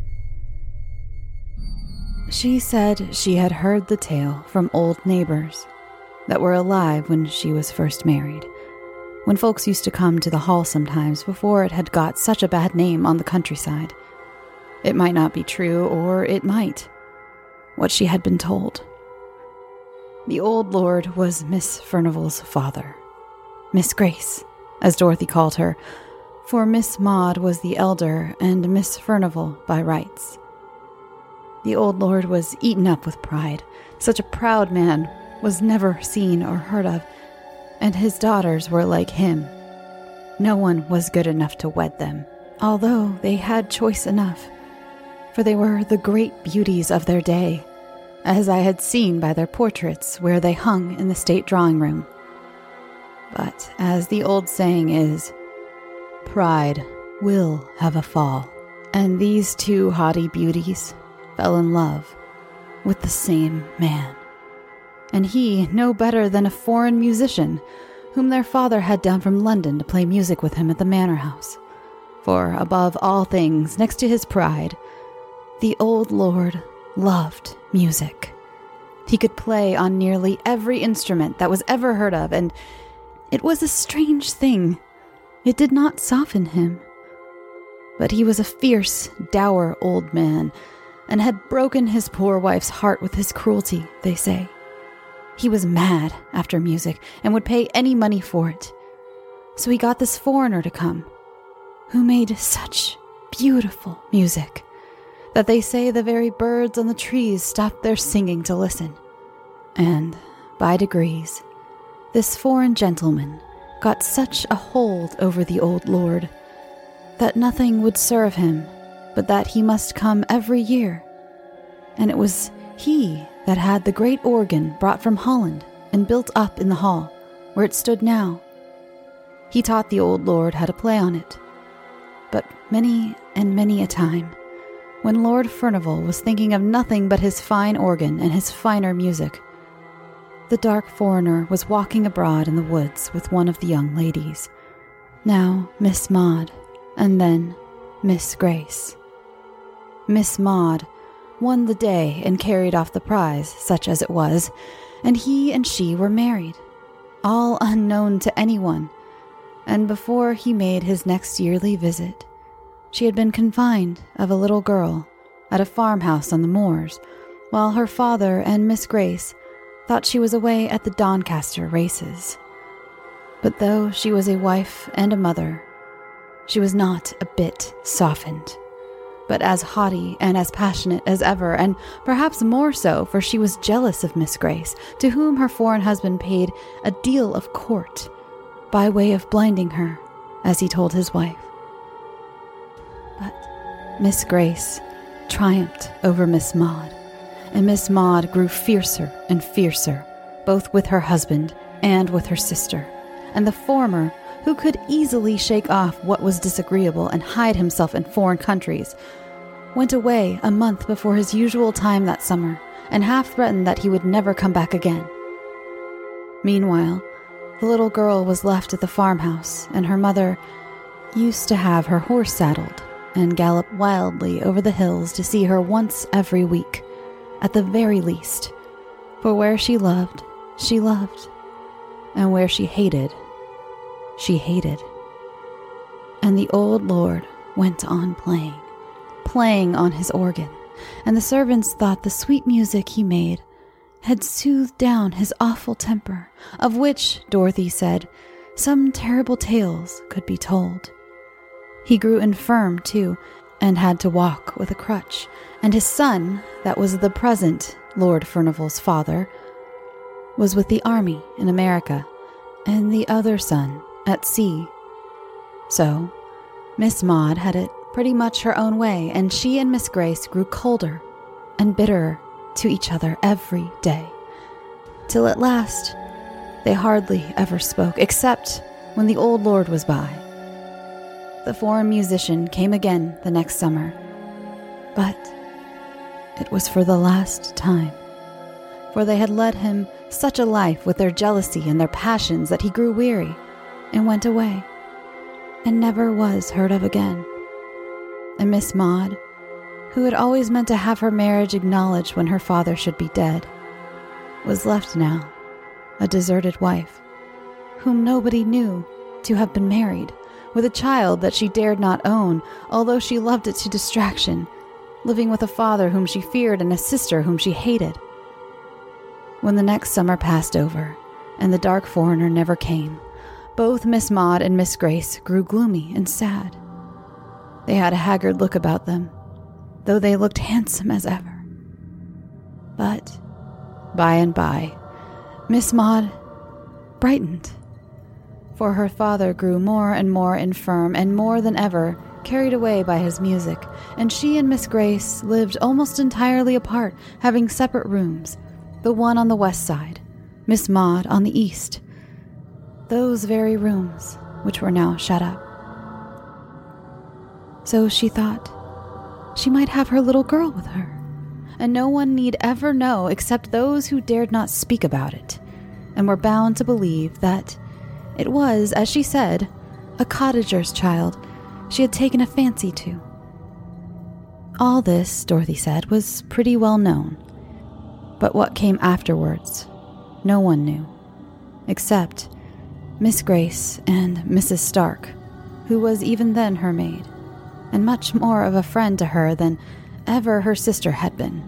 Speaker 1: She said she had heard the tale from old neighbors that were alive when she was first married, when folks used to come to the hall sometimes before it had got such a bad name on the countryside. It might not be true, or it might. What she had been told. The old lord was Miss Furnivall's father, Miss Grace, as Dorothy called her, for Miss Maud was the elder and Miss Furnivall by rights. The old lord was eaten up with pride. Such a proud man was never seen or heard of, and his daughters were like him. No one was good enough to wed them, although they had choice enough, for they were the great beauties of their day, as I had seen by their portraits where they hung in the state drawing room. But as the old saying is, pride will have a fall. And these two haughty beauties fell in love with the same man. And he no better than a foreign musician whom their father had down from London to play music with him at the manor house. For above all things, next to his pride, the old lord loved music. He could play on nearly every instrument that was ever heard of, and it was a strange thing. It did not soften him. But he was a fierce, dour old man, and had broken his poor wife's heart with his cruelty, they say. He was mad after music and would pay any money for it. So he got this foreigner to come, who made such beautiful music that they say the very birds on the trees stopped their singing to listen. And, by degrees, this foreign gentleman got such a hold over the old lord that nothing would serve him but that he must come every year. And it was he that had the great organ brought from Holland and built up in the hall, where it stood now. He taught the old lord how to play on it. But many and many a time, when Lord Furnivall was thinking of nothing but his fine organ and his finer music, the dark foreigner was walking abroad in the woods with one of the young ladies, now Miss Maud, and then Miss Grace. Miss Maud won the day and carried off the prize, such as it was, and he and she were married, all unknown to anyone. And before he made his next yearly visit, she had been confined of a little girl at a farmhouse on the moors, while her father and Miss Grace thought she was away at the Doncaster races. But though she was a wife and a mother, she was not a bit softened, but as haughty and as passionate as ever, and perhaps more so, for she was jealous of Miss Grace, to whom her foreign husband paid a deal of court, by way of blinding her, as he told his wife. Miss Grace triumphed over Miss Maud, and Miss Maud grew fiercer and fiercer, both with her husband and with her sister. And the former, who could easily shake off what was disagreeable and hide himself in foreign countries, went away a month before his usual time that summer, and half threatened that he would never come back again. Meanwhile, the little girl was left at the farmhouse, and her mother used to have her horse saddled and gallop wildly over the hills to see her once every week, at the very least. For where she loved, she loved, and where she hated, she hated. And the old lord went on playing, playing on his organ, and the servants thought the sweet music he made had soothed down his awful temper, of which, Dorothy said, some terrible tales could be told. He grew infirm, too, and had to walk with a crutch, and his son, that was the present Lord Furnivall's father, was with the army in America, and the other son at sea. So, Miss Maud had it pretty much her own way, and she and Miss Grace grew colder and bitterer to each other every day, till at last they hardly ever spoke, except when the old lord was by the foreign musician came again the next summer. But it was for the last time, for they had led him such a life with their jealousy and their passions that he grew weary and went away, and never was heard of again. And Miss Maud, who had always meant to have her marriage acknowledged when her father should be dead, was left now, a deserted wife, whom nobody knew to have been married with a child that she dared not own, although she loved it to distraction, living with a father whom she feared and a sister whom she hated. When the next summer passed over, and the dark foreigner never came, both Miss Maud and Miss Grace grew gloomy and sad. They had a haggard look about them, though they looked handsome as ever. But by and by, Miss Maud brightened for her father grew more and more infirm and more than ever carried away by his music, and she and Miss Grace lived almost entirely apart, having separate rooms, the one on the west side, Miss Maud on the east. those very rooms which were now shut up. So she thought she might have her little girl with her, and no one need ever know except those who dared not speak about it, and were bound to believe that it was, as she said, a cottager's child she had taken a fancy to. All this, Dorothy said, was pretty well known, but what came afterwards, no one knew, except Miss Grace and Mrs. Stark, who was even then her maid, and much more of a friend to her than ever her sister had been.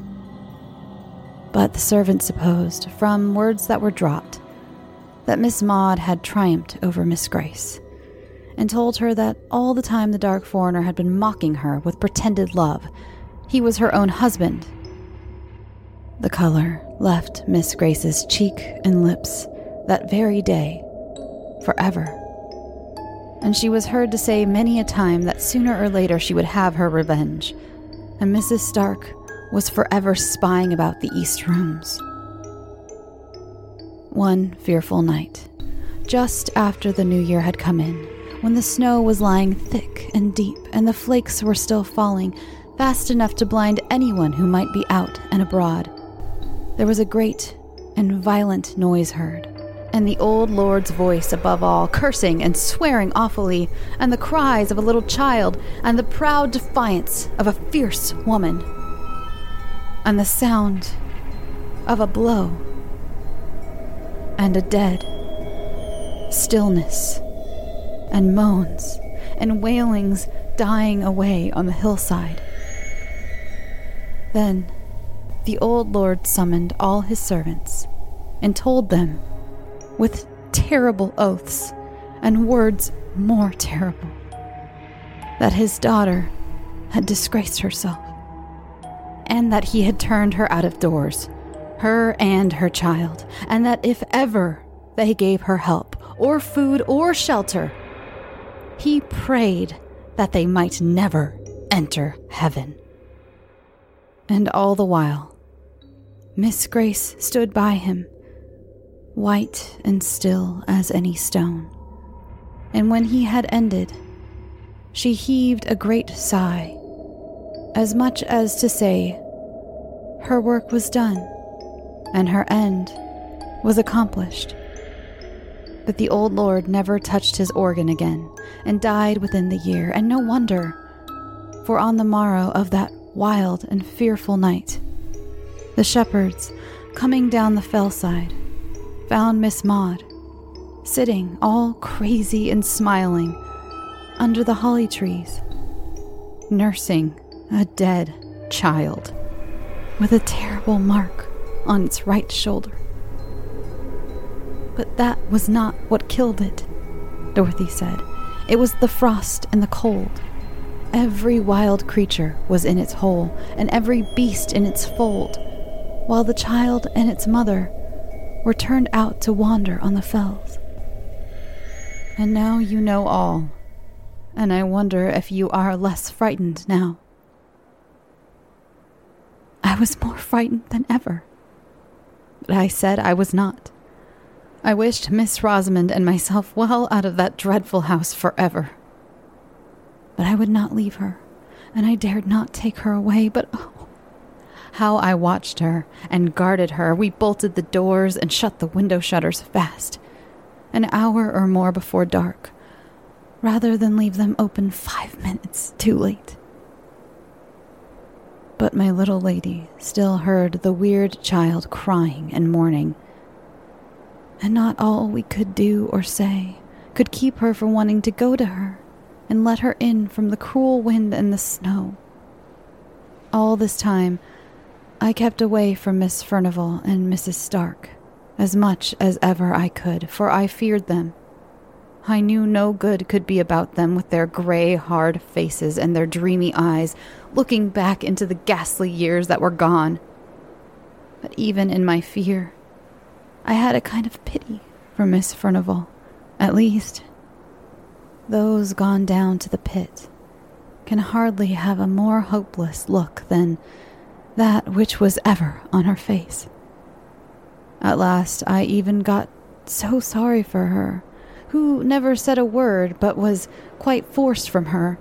Speaker 1: But the servant supposed, from words that were dropped, that Miss Maud had triumphed over Miss Grace, and told her that all the time the dark foreigner had been mocking her with pretended love, he was her own husband. The color left Miss Grace's cheek and lips that very day, forever. And she was heard to say many a time that sooner or later she would have her revenge, and Mrs. Stark was forever spying about the East Rooms. One fearful night, just after the new year had come in, when the snow was lying thick and deep and the flakes were still falling fast enough to blind anyone who might be out and abroad, there was a great and violent noise heard, and the old lord's voice above all, cursing and swearing awfully, and the cries of a little child, and the proud defiance of a fierce woman, and the sound of a blow and a dead stillness, and moans and wailings dying away on the hillside. Then the old lord summoned all his servants and told them, with terrible oaths and words more terrible, that his daughter had disgraced herself, and that he had turned her out of doors her and her child, and that if ever they gave her help, or food, or shelter, he prayed that they might never enter heaven. And all the while, Miss Grace stood by him, white and still as any stone. And when he had ended, she heaved a great sigh, as much as to say, her work was done and her end was accomplished. But the old lord never touched his organ again, and died within the year, and no wonder, for on the morrow of that wild and fearful night, the shepherds, coming down the fellside, found Miss Maud sitting all crazy and smiling under the holly trees, nursing a dead child with a terrible mark on its right shoulder. But that was not what killed it, Dorothy said. It was the frost and the cold. Every wild creature was in its hole, and every beast in its fold, while the child and its mother were turned out to wander on the fells. And now you know all, and I wonder if you are less frightened now. I was more frightened than ever but I said I was not. I wished Miss Rosamond and myself well out of that dreadful house forever. But I would not leave her, and I dared not take her away, but oh, how I watched her and guarded her. We bolted the doors and shut the window shutters fast, an hour or more before dark, rather than leave them open five minutes too late. But my little lady still heard the weird child crying and mourning. And not all we could do or say could keep her from wanting to go to her and let her in from the cruel wind and the snow. All this time, I kept away from Miss Furnivall and Mrs. Stark as much as ever I could, for I feared them. I knew no good could be about them with their gray, hard faces and their dreamy eyes, looking back into the ghastly years that were gone. But even in my fear, I had a kind of pity for Miss Furnivall. At least, those gone down to the pit can hardly have a more hopeless look than that which was ever on her face. At last, I even got so sorry for her who never said a word but was quite forced from her,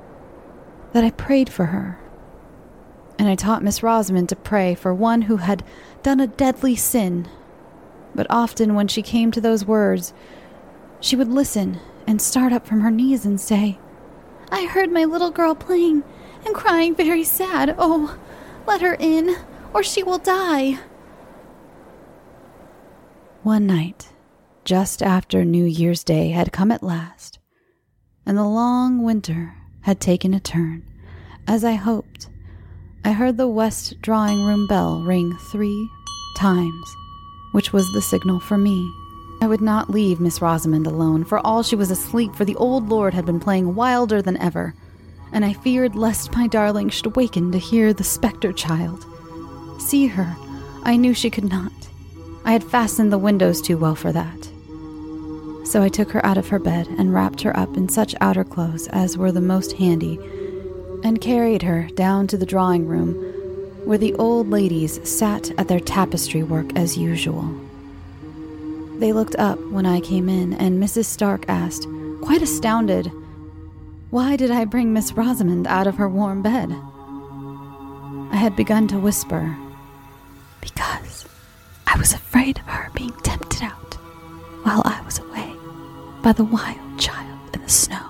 Speaker 1: that I prayed for her. And I taught Miss Rosamond to pray for one who had done a deadly sin. But often when she came to those words, she would listen and start up from her knees and say, I heard my little girl playing and crying very sad. Oh, let her in, or she will die. One night, just after New Year's Day had come at last, and the long winter had taken a turn, as I hoped, I heard the west drawing room bell ring three times, which was the signal for me. I would not leave Miss Rosamond alone, for all she was asleep, for the old lord had been playing wilder than ever, and I feared lest my darling should waken to hear the spectre child. See her, I knew she could not. I had fastened the windows too well for that. So I took her out of her bed and wrapped her up in such outer clothes as were the most handy, and carried her down to the drawing room, where the old ladies sat at their tapestry work as usual. They looked up when I came in, and Mrs. Stark asked, quite astounded, why did I bring Miss Rosamond out of her warm bed? I had begun to whisper, because I was afraid of her being tempted out while I was away by the wild child in the snow.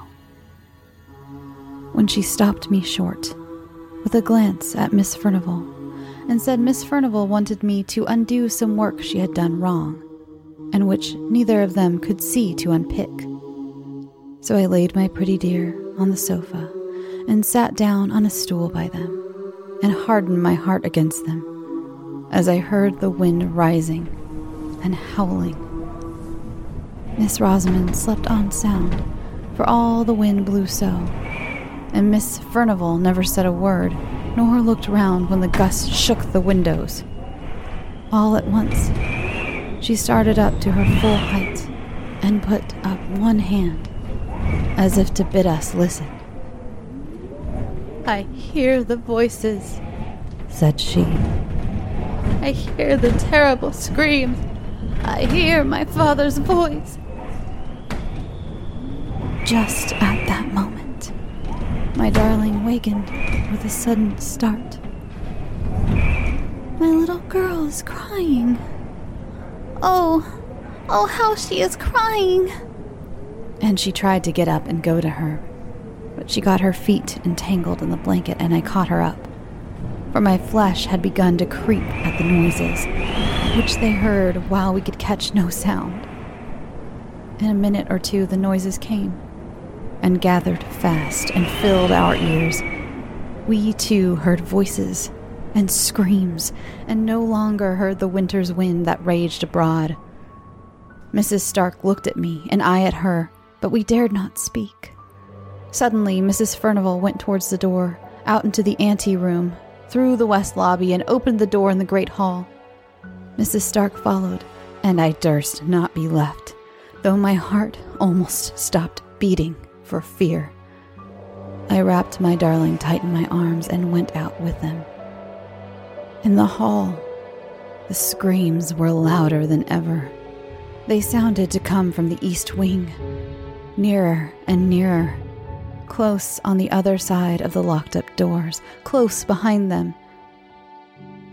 Speaker 1: When she stopped me short with a glance at Miss Furnivall, and said Miss Furnivall wanted me to undo some work she had done wrong, and which neither of them could see to unpick. So I laid my pretty dear on the sofa and sat down on a stool by them and hardened my heart against them as I heard the wind rising and howling. Miss Rosamond slept on sound, for all the wind blew so, and Miss Furnivall never said a word, nor looked round when the gust shook the windows. All at once, she started up to her full height and put up one hand, as if to bid us listen. I hear the voices, said she. I hear the terrible screams. I hear my father's voice. Just at that moment, my darling wakened with a sudden start. My little girl is crying. Oh, oh, how she is crying! And she tried to get up and go to her, but she got her feet entangled in the blanket and I caught her up for my flesh had begun to creep at the noises, which they heard while we could catch no sound. In a minute or two, the noises came and gathered fast and filled our ears. We too heard voices and screams, and no longer heard the winter's wind that raged abroad. Mrs. Stark looked at me, and I at her, but we dared not speak. Suddenly, Mrs. Furnivall went towards the door, out into the ante room, through the west lobby and opened the door in the great hall. Mrs. Stark followed, and I durst not be left, though my heart almost stopped beating for fear. I wrapped my darling tight in my arms and went out with them. In the hall, the screams were louder than ever. They sounded to come from the east wing, nearer and nearer close on the other side of the locked up doors, close behind them.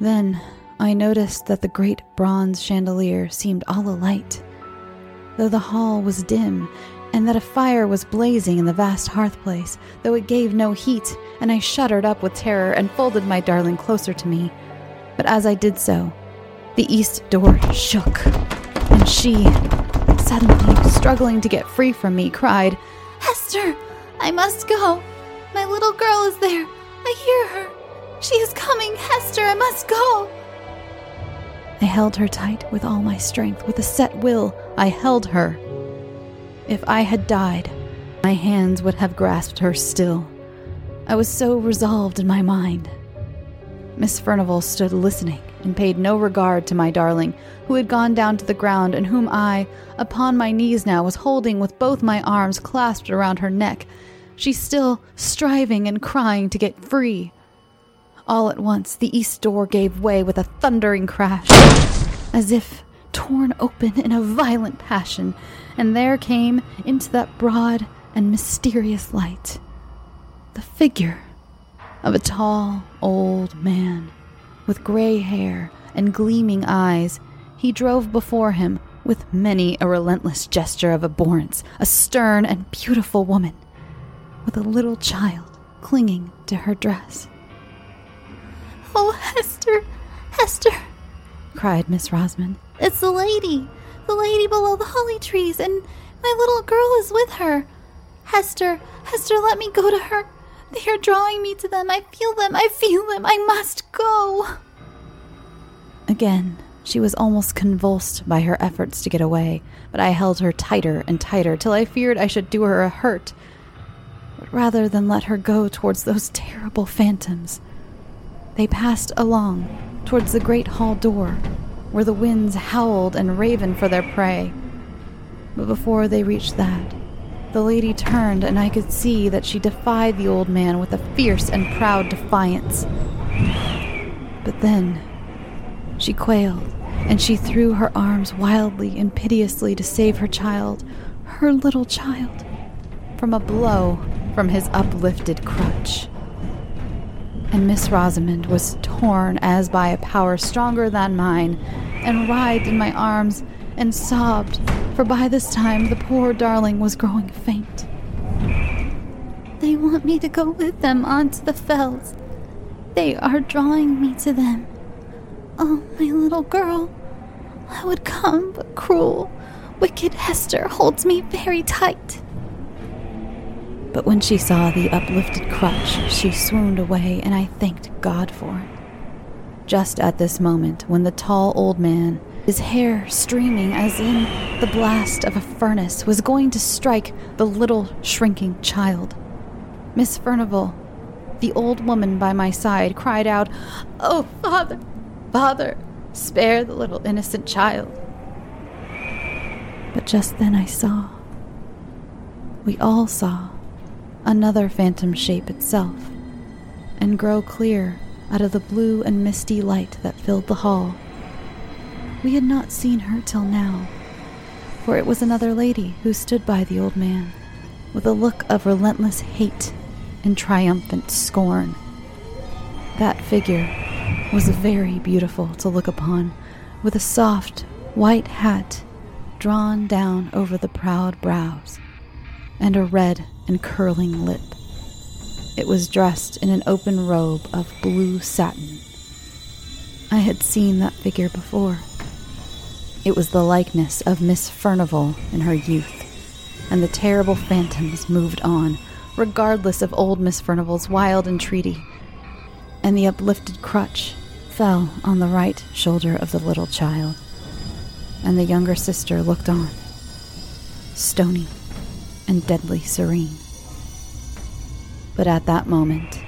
Speaker 1: Then I noticed that the great bronze chandelier seemed all alight, though the hall was dim, and that a fire was blazing in the vast hearthplace, though it gave no heat, and I shuddered up with terror and folded my darling closer to me. But as I did so, the east door shook, and she, suddenly struggling to get free from me, cried, Hester! I must go. My little girl is there. I hear her. She is coming. Hester, I must go. I held her tight with all my strength. With a set will, I held her. If I had died, my hands would have grasped her still. I was so resolved in my mind. Miss Furnivall stood listening and paid no regard to my darling, who had gone down to the ground and whom I, upon my knees now, was holding with both my arms clasped around her neck She's still striving and crying to get free. All at once, the east door gave way with a thundering crash, as if torn open in a violent passion, and there came into that broad and mysterious light the figure of a tall old man with gray hair and gleaming eyes. He drove before him with many a relentless gesture of abhorrence, a stern and beautiful woman with a little child clinging to her dress.
Speaker 2: Oh, Hester, Hester,
Speaker 1: cried Miss Rosamond.
Speaker 2: It's the lady, the lady below the holly trees, and my little girl is with her. Hester, Hester, let me go to her. They are drawing me to them. I feel them. I feel them. I must go.
Speaker 1: Again, she was almost convulsed by her efforts to get away, but I held her tighter and tighter till I feared I should do her a hurt. But rather than let her go towards those terrible phantoms, they passed along towards the great hall door, where the winds howled and ravened for their prey. But before they reached that, the lady turned, and I could see that she defied the old man with a fierce and proud defiance. But then she quailed, and she threw her arms wildly and piteously to save her child, her little child, from a blow from his uplifted crutch. And Miss Rosamond was torn as by a power stronger than mine, and writhed in my arms and sobbed, for by this time the poor darling was growing faint.
Speaker 2: They want me to go with them onto the fells. They are drawing me to them. Oh, my little girl. I would come, but cruel, wicked Hester holds me very tight.
Speaker 1: But when she saw the uplifted crutch, she swooned away, and I thanked God for it. Just at this moment, when the tall old man, his hair streaming as in the blast of a furnace, was going to strike the little shrinking child, Miss Furnivall, the old woman by my side, cried out, Oh, father, father, spare the little innocent child. But just then I saw, we all saw, another phantom shape itself, and grow clear out of the blue and misty light that filled the hall. We had not seen her till now, for it was another lady who stood by the old man, with a look of relentless hate and triumphant scorn. That figure was very beautiful to look upon, with a soft white hat drawn down over the proud brows, and a red and curling lip. It was dressed in an open robe of blue satin. I had seen that figure before. It was the likeness of Miss Furnivall in her youth, and the terrible phantoms moved on, regardless of old Miss Furnivall's wild entreaty, and the uplifted crutch fell on the right shoulder of the little child, and the younger sister looked on, stony and deadly serene. But at that moment,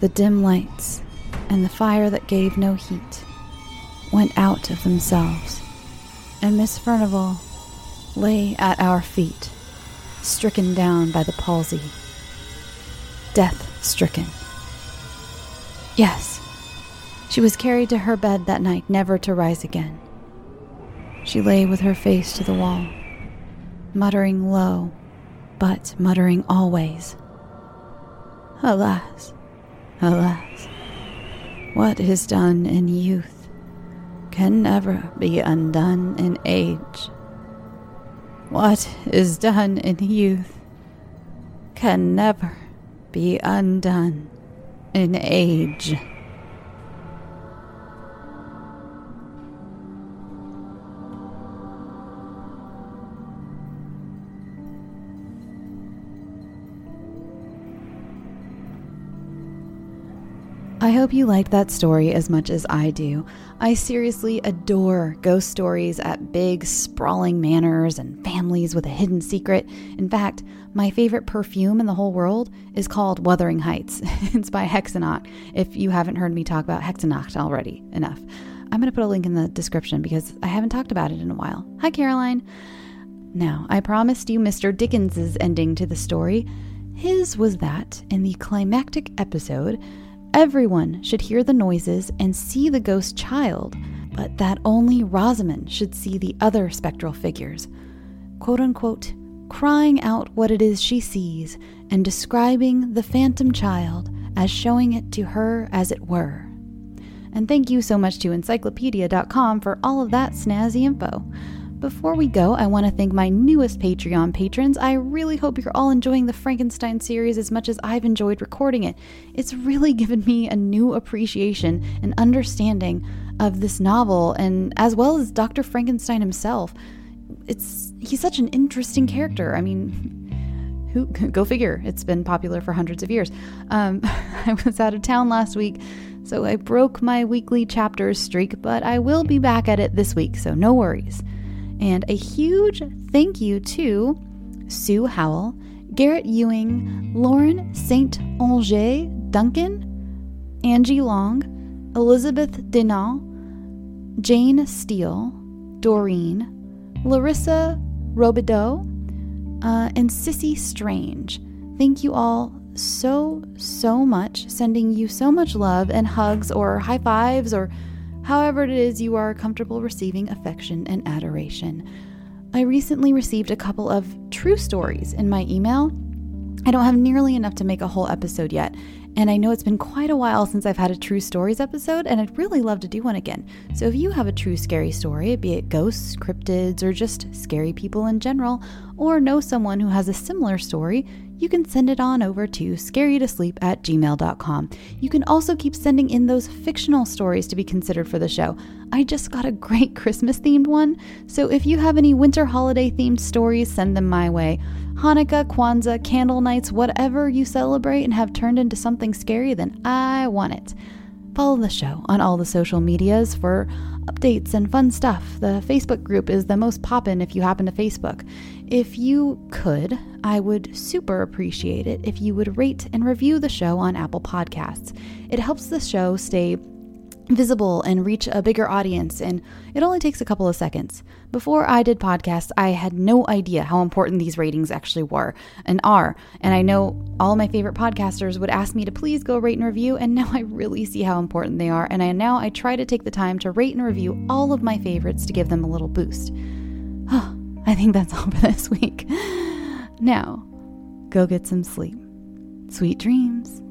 Speaker 1: the dim lights and the fire that gave no heat went out of themselves, and Miss Furnivall lay at our feet, stricken down by the palsy, death stricken. Yes, she was carried to her bed that night, never to rise again. She lay with her face to the wall, muttering low, but muttering always. Alas, alas, what is done in youth can never be undone in age. What is done in youth can never be undone in age. I hope you liked that story as much as I do. I seriously adore ghost stories at big, sprawling manors and families with a hidden secret. In fact, my favorite perfume in the whole world is called Wuthering Heights. it's by Hexennacht, if you haven't heard me talk about Hexennacht already enough. I'm going to put a link in the description because I haven't talked about it in a while. Hi, Caroline. Now, I promised you Mr. Dickens's ending to the story. His was that in the climactic episode, Everyone should hear the noises and see the ghost child but that only Rosamond should see the other spectral figures, quote unquote, crying out what it is she sees and describing the phantom child as showing it to her as it were. And thank you so much to encyclopedia.com for all of that snazzy info. Before we go, I want to thank my newest Patreon patrons. I really hope you're all enjoying the Frankenstein series as much as I've enjoyed recording it. It's really given me a new appreciation and understanding of this novel and as well as Dr. Frankenstein himself. It's he's such an interesting character. I mean, who go figure. It's been popular for hundreds of years. Um, I was out of town last week, so I broke my weekly chapters streak, but I will be back at it this week, so no worries. And a huge thank you to Sue Howell, Garrett Ewing, Lauren St. Onge, Duncan, Angie Long, Elizabeth Dinal, Jane Steele, Doreen, Larissa Robideau, uh, and Sissy Strange. Thank you all so, so much. Sending you so much love and hugs or high fives or however it is you are comfortable receiving affection and adoration. I recently received a couple of true stories in my email. I don't have nearly enough to make a whole episode yet, and I know it's been quite a while since I've had a true stories episode, and I'd really love to do one again. So if you have a true scary story, be it ghosts, cryptids, or just scary people in general, or know someone who has a similar story, you can send it on over to scarytosleep at gmail.com. You can also keep sending in those fictional stories to be considered for the show. I just got a great Christmas themed one, so if you have any winter holiday themed stories, send them my way. Hanukkah, Kwanzaa, candle nights, whatever you celebrate and have turned into something scary, then I want it. Follow the show on all the social medias for updates and fun stuff. The Facebook group is the most poppin' if you happen to Facebook. If you could, I would super appreciate it if you would rate and review the show on Apple Podcasts. It helps the show stay visible and reach a bigger audience, and it only takes a couple of seconds. Before I did podcasts, I had no idea how important these ratings actually were and are. And I know all my favorite podcasters would ask me to please go rate and review, and now I really see how important they are. And I now I try to take the time to rate and review all of my favorites to give them a little boost. I think that's all for this week. Now, go get some sleep. Sweet dreams.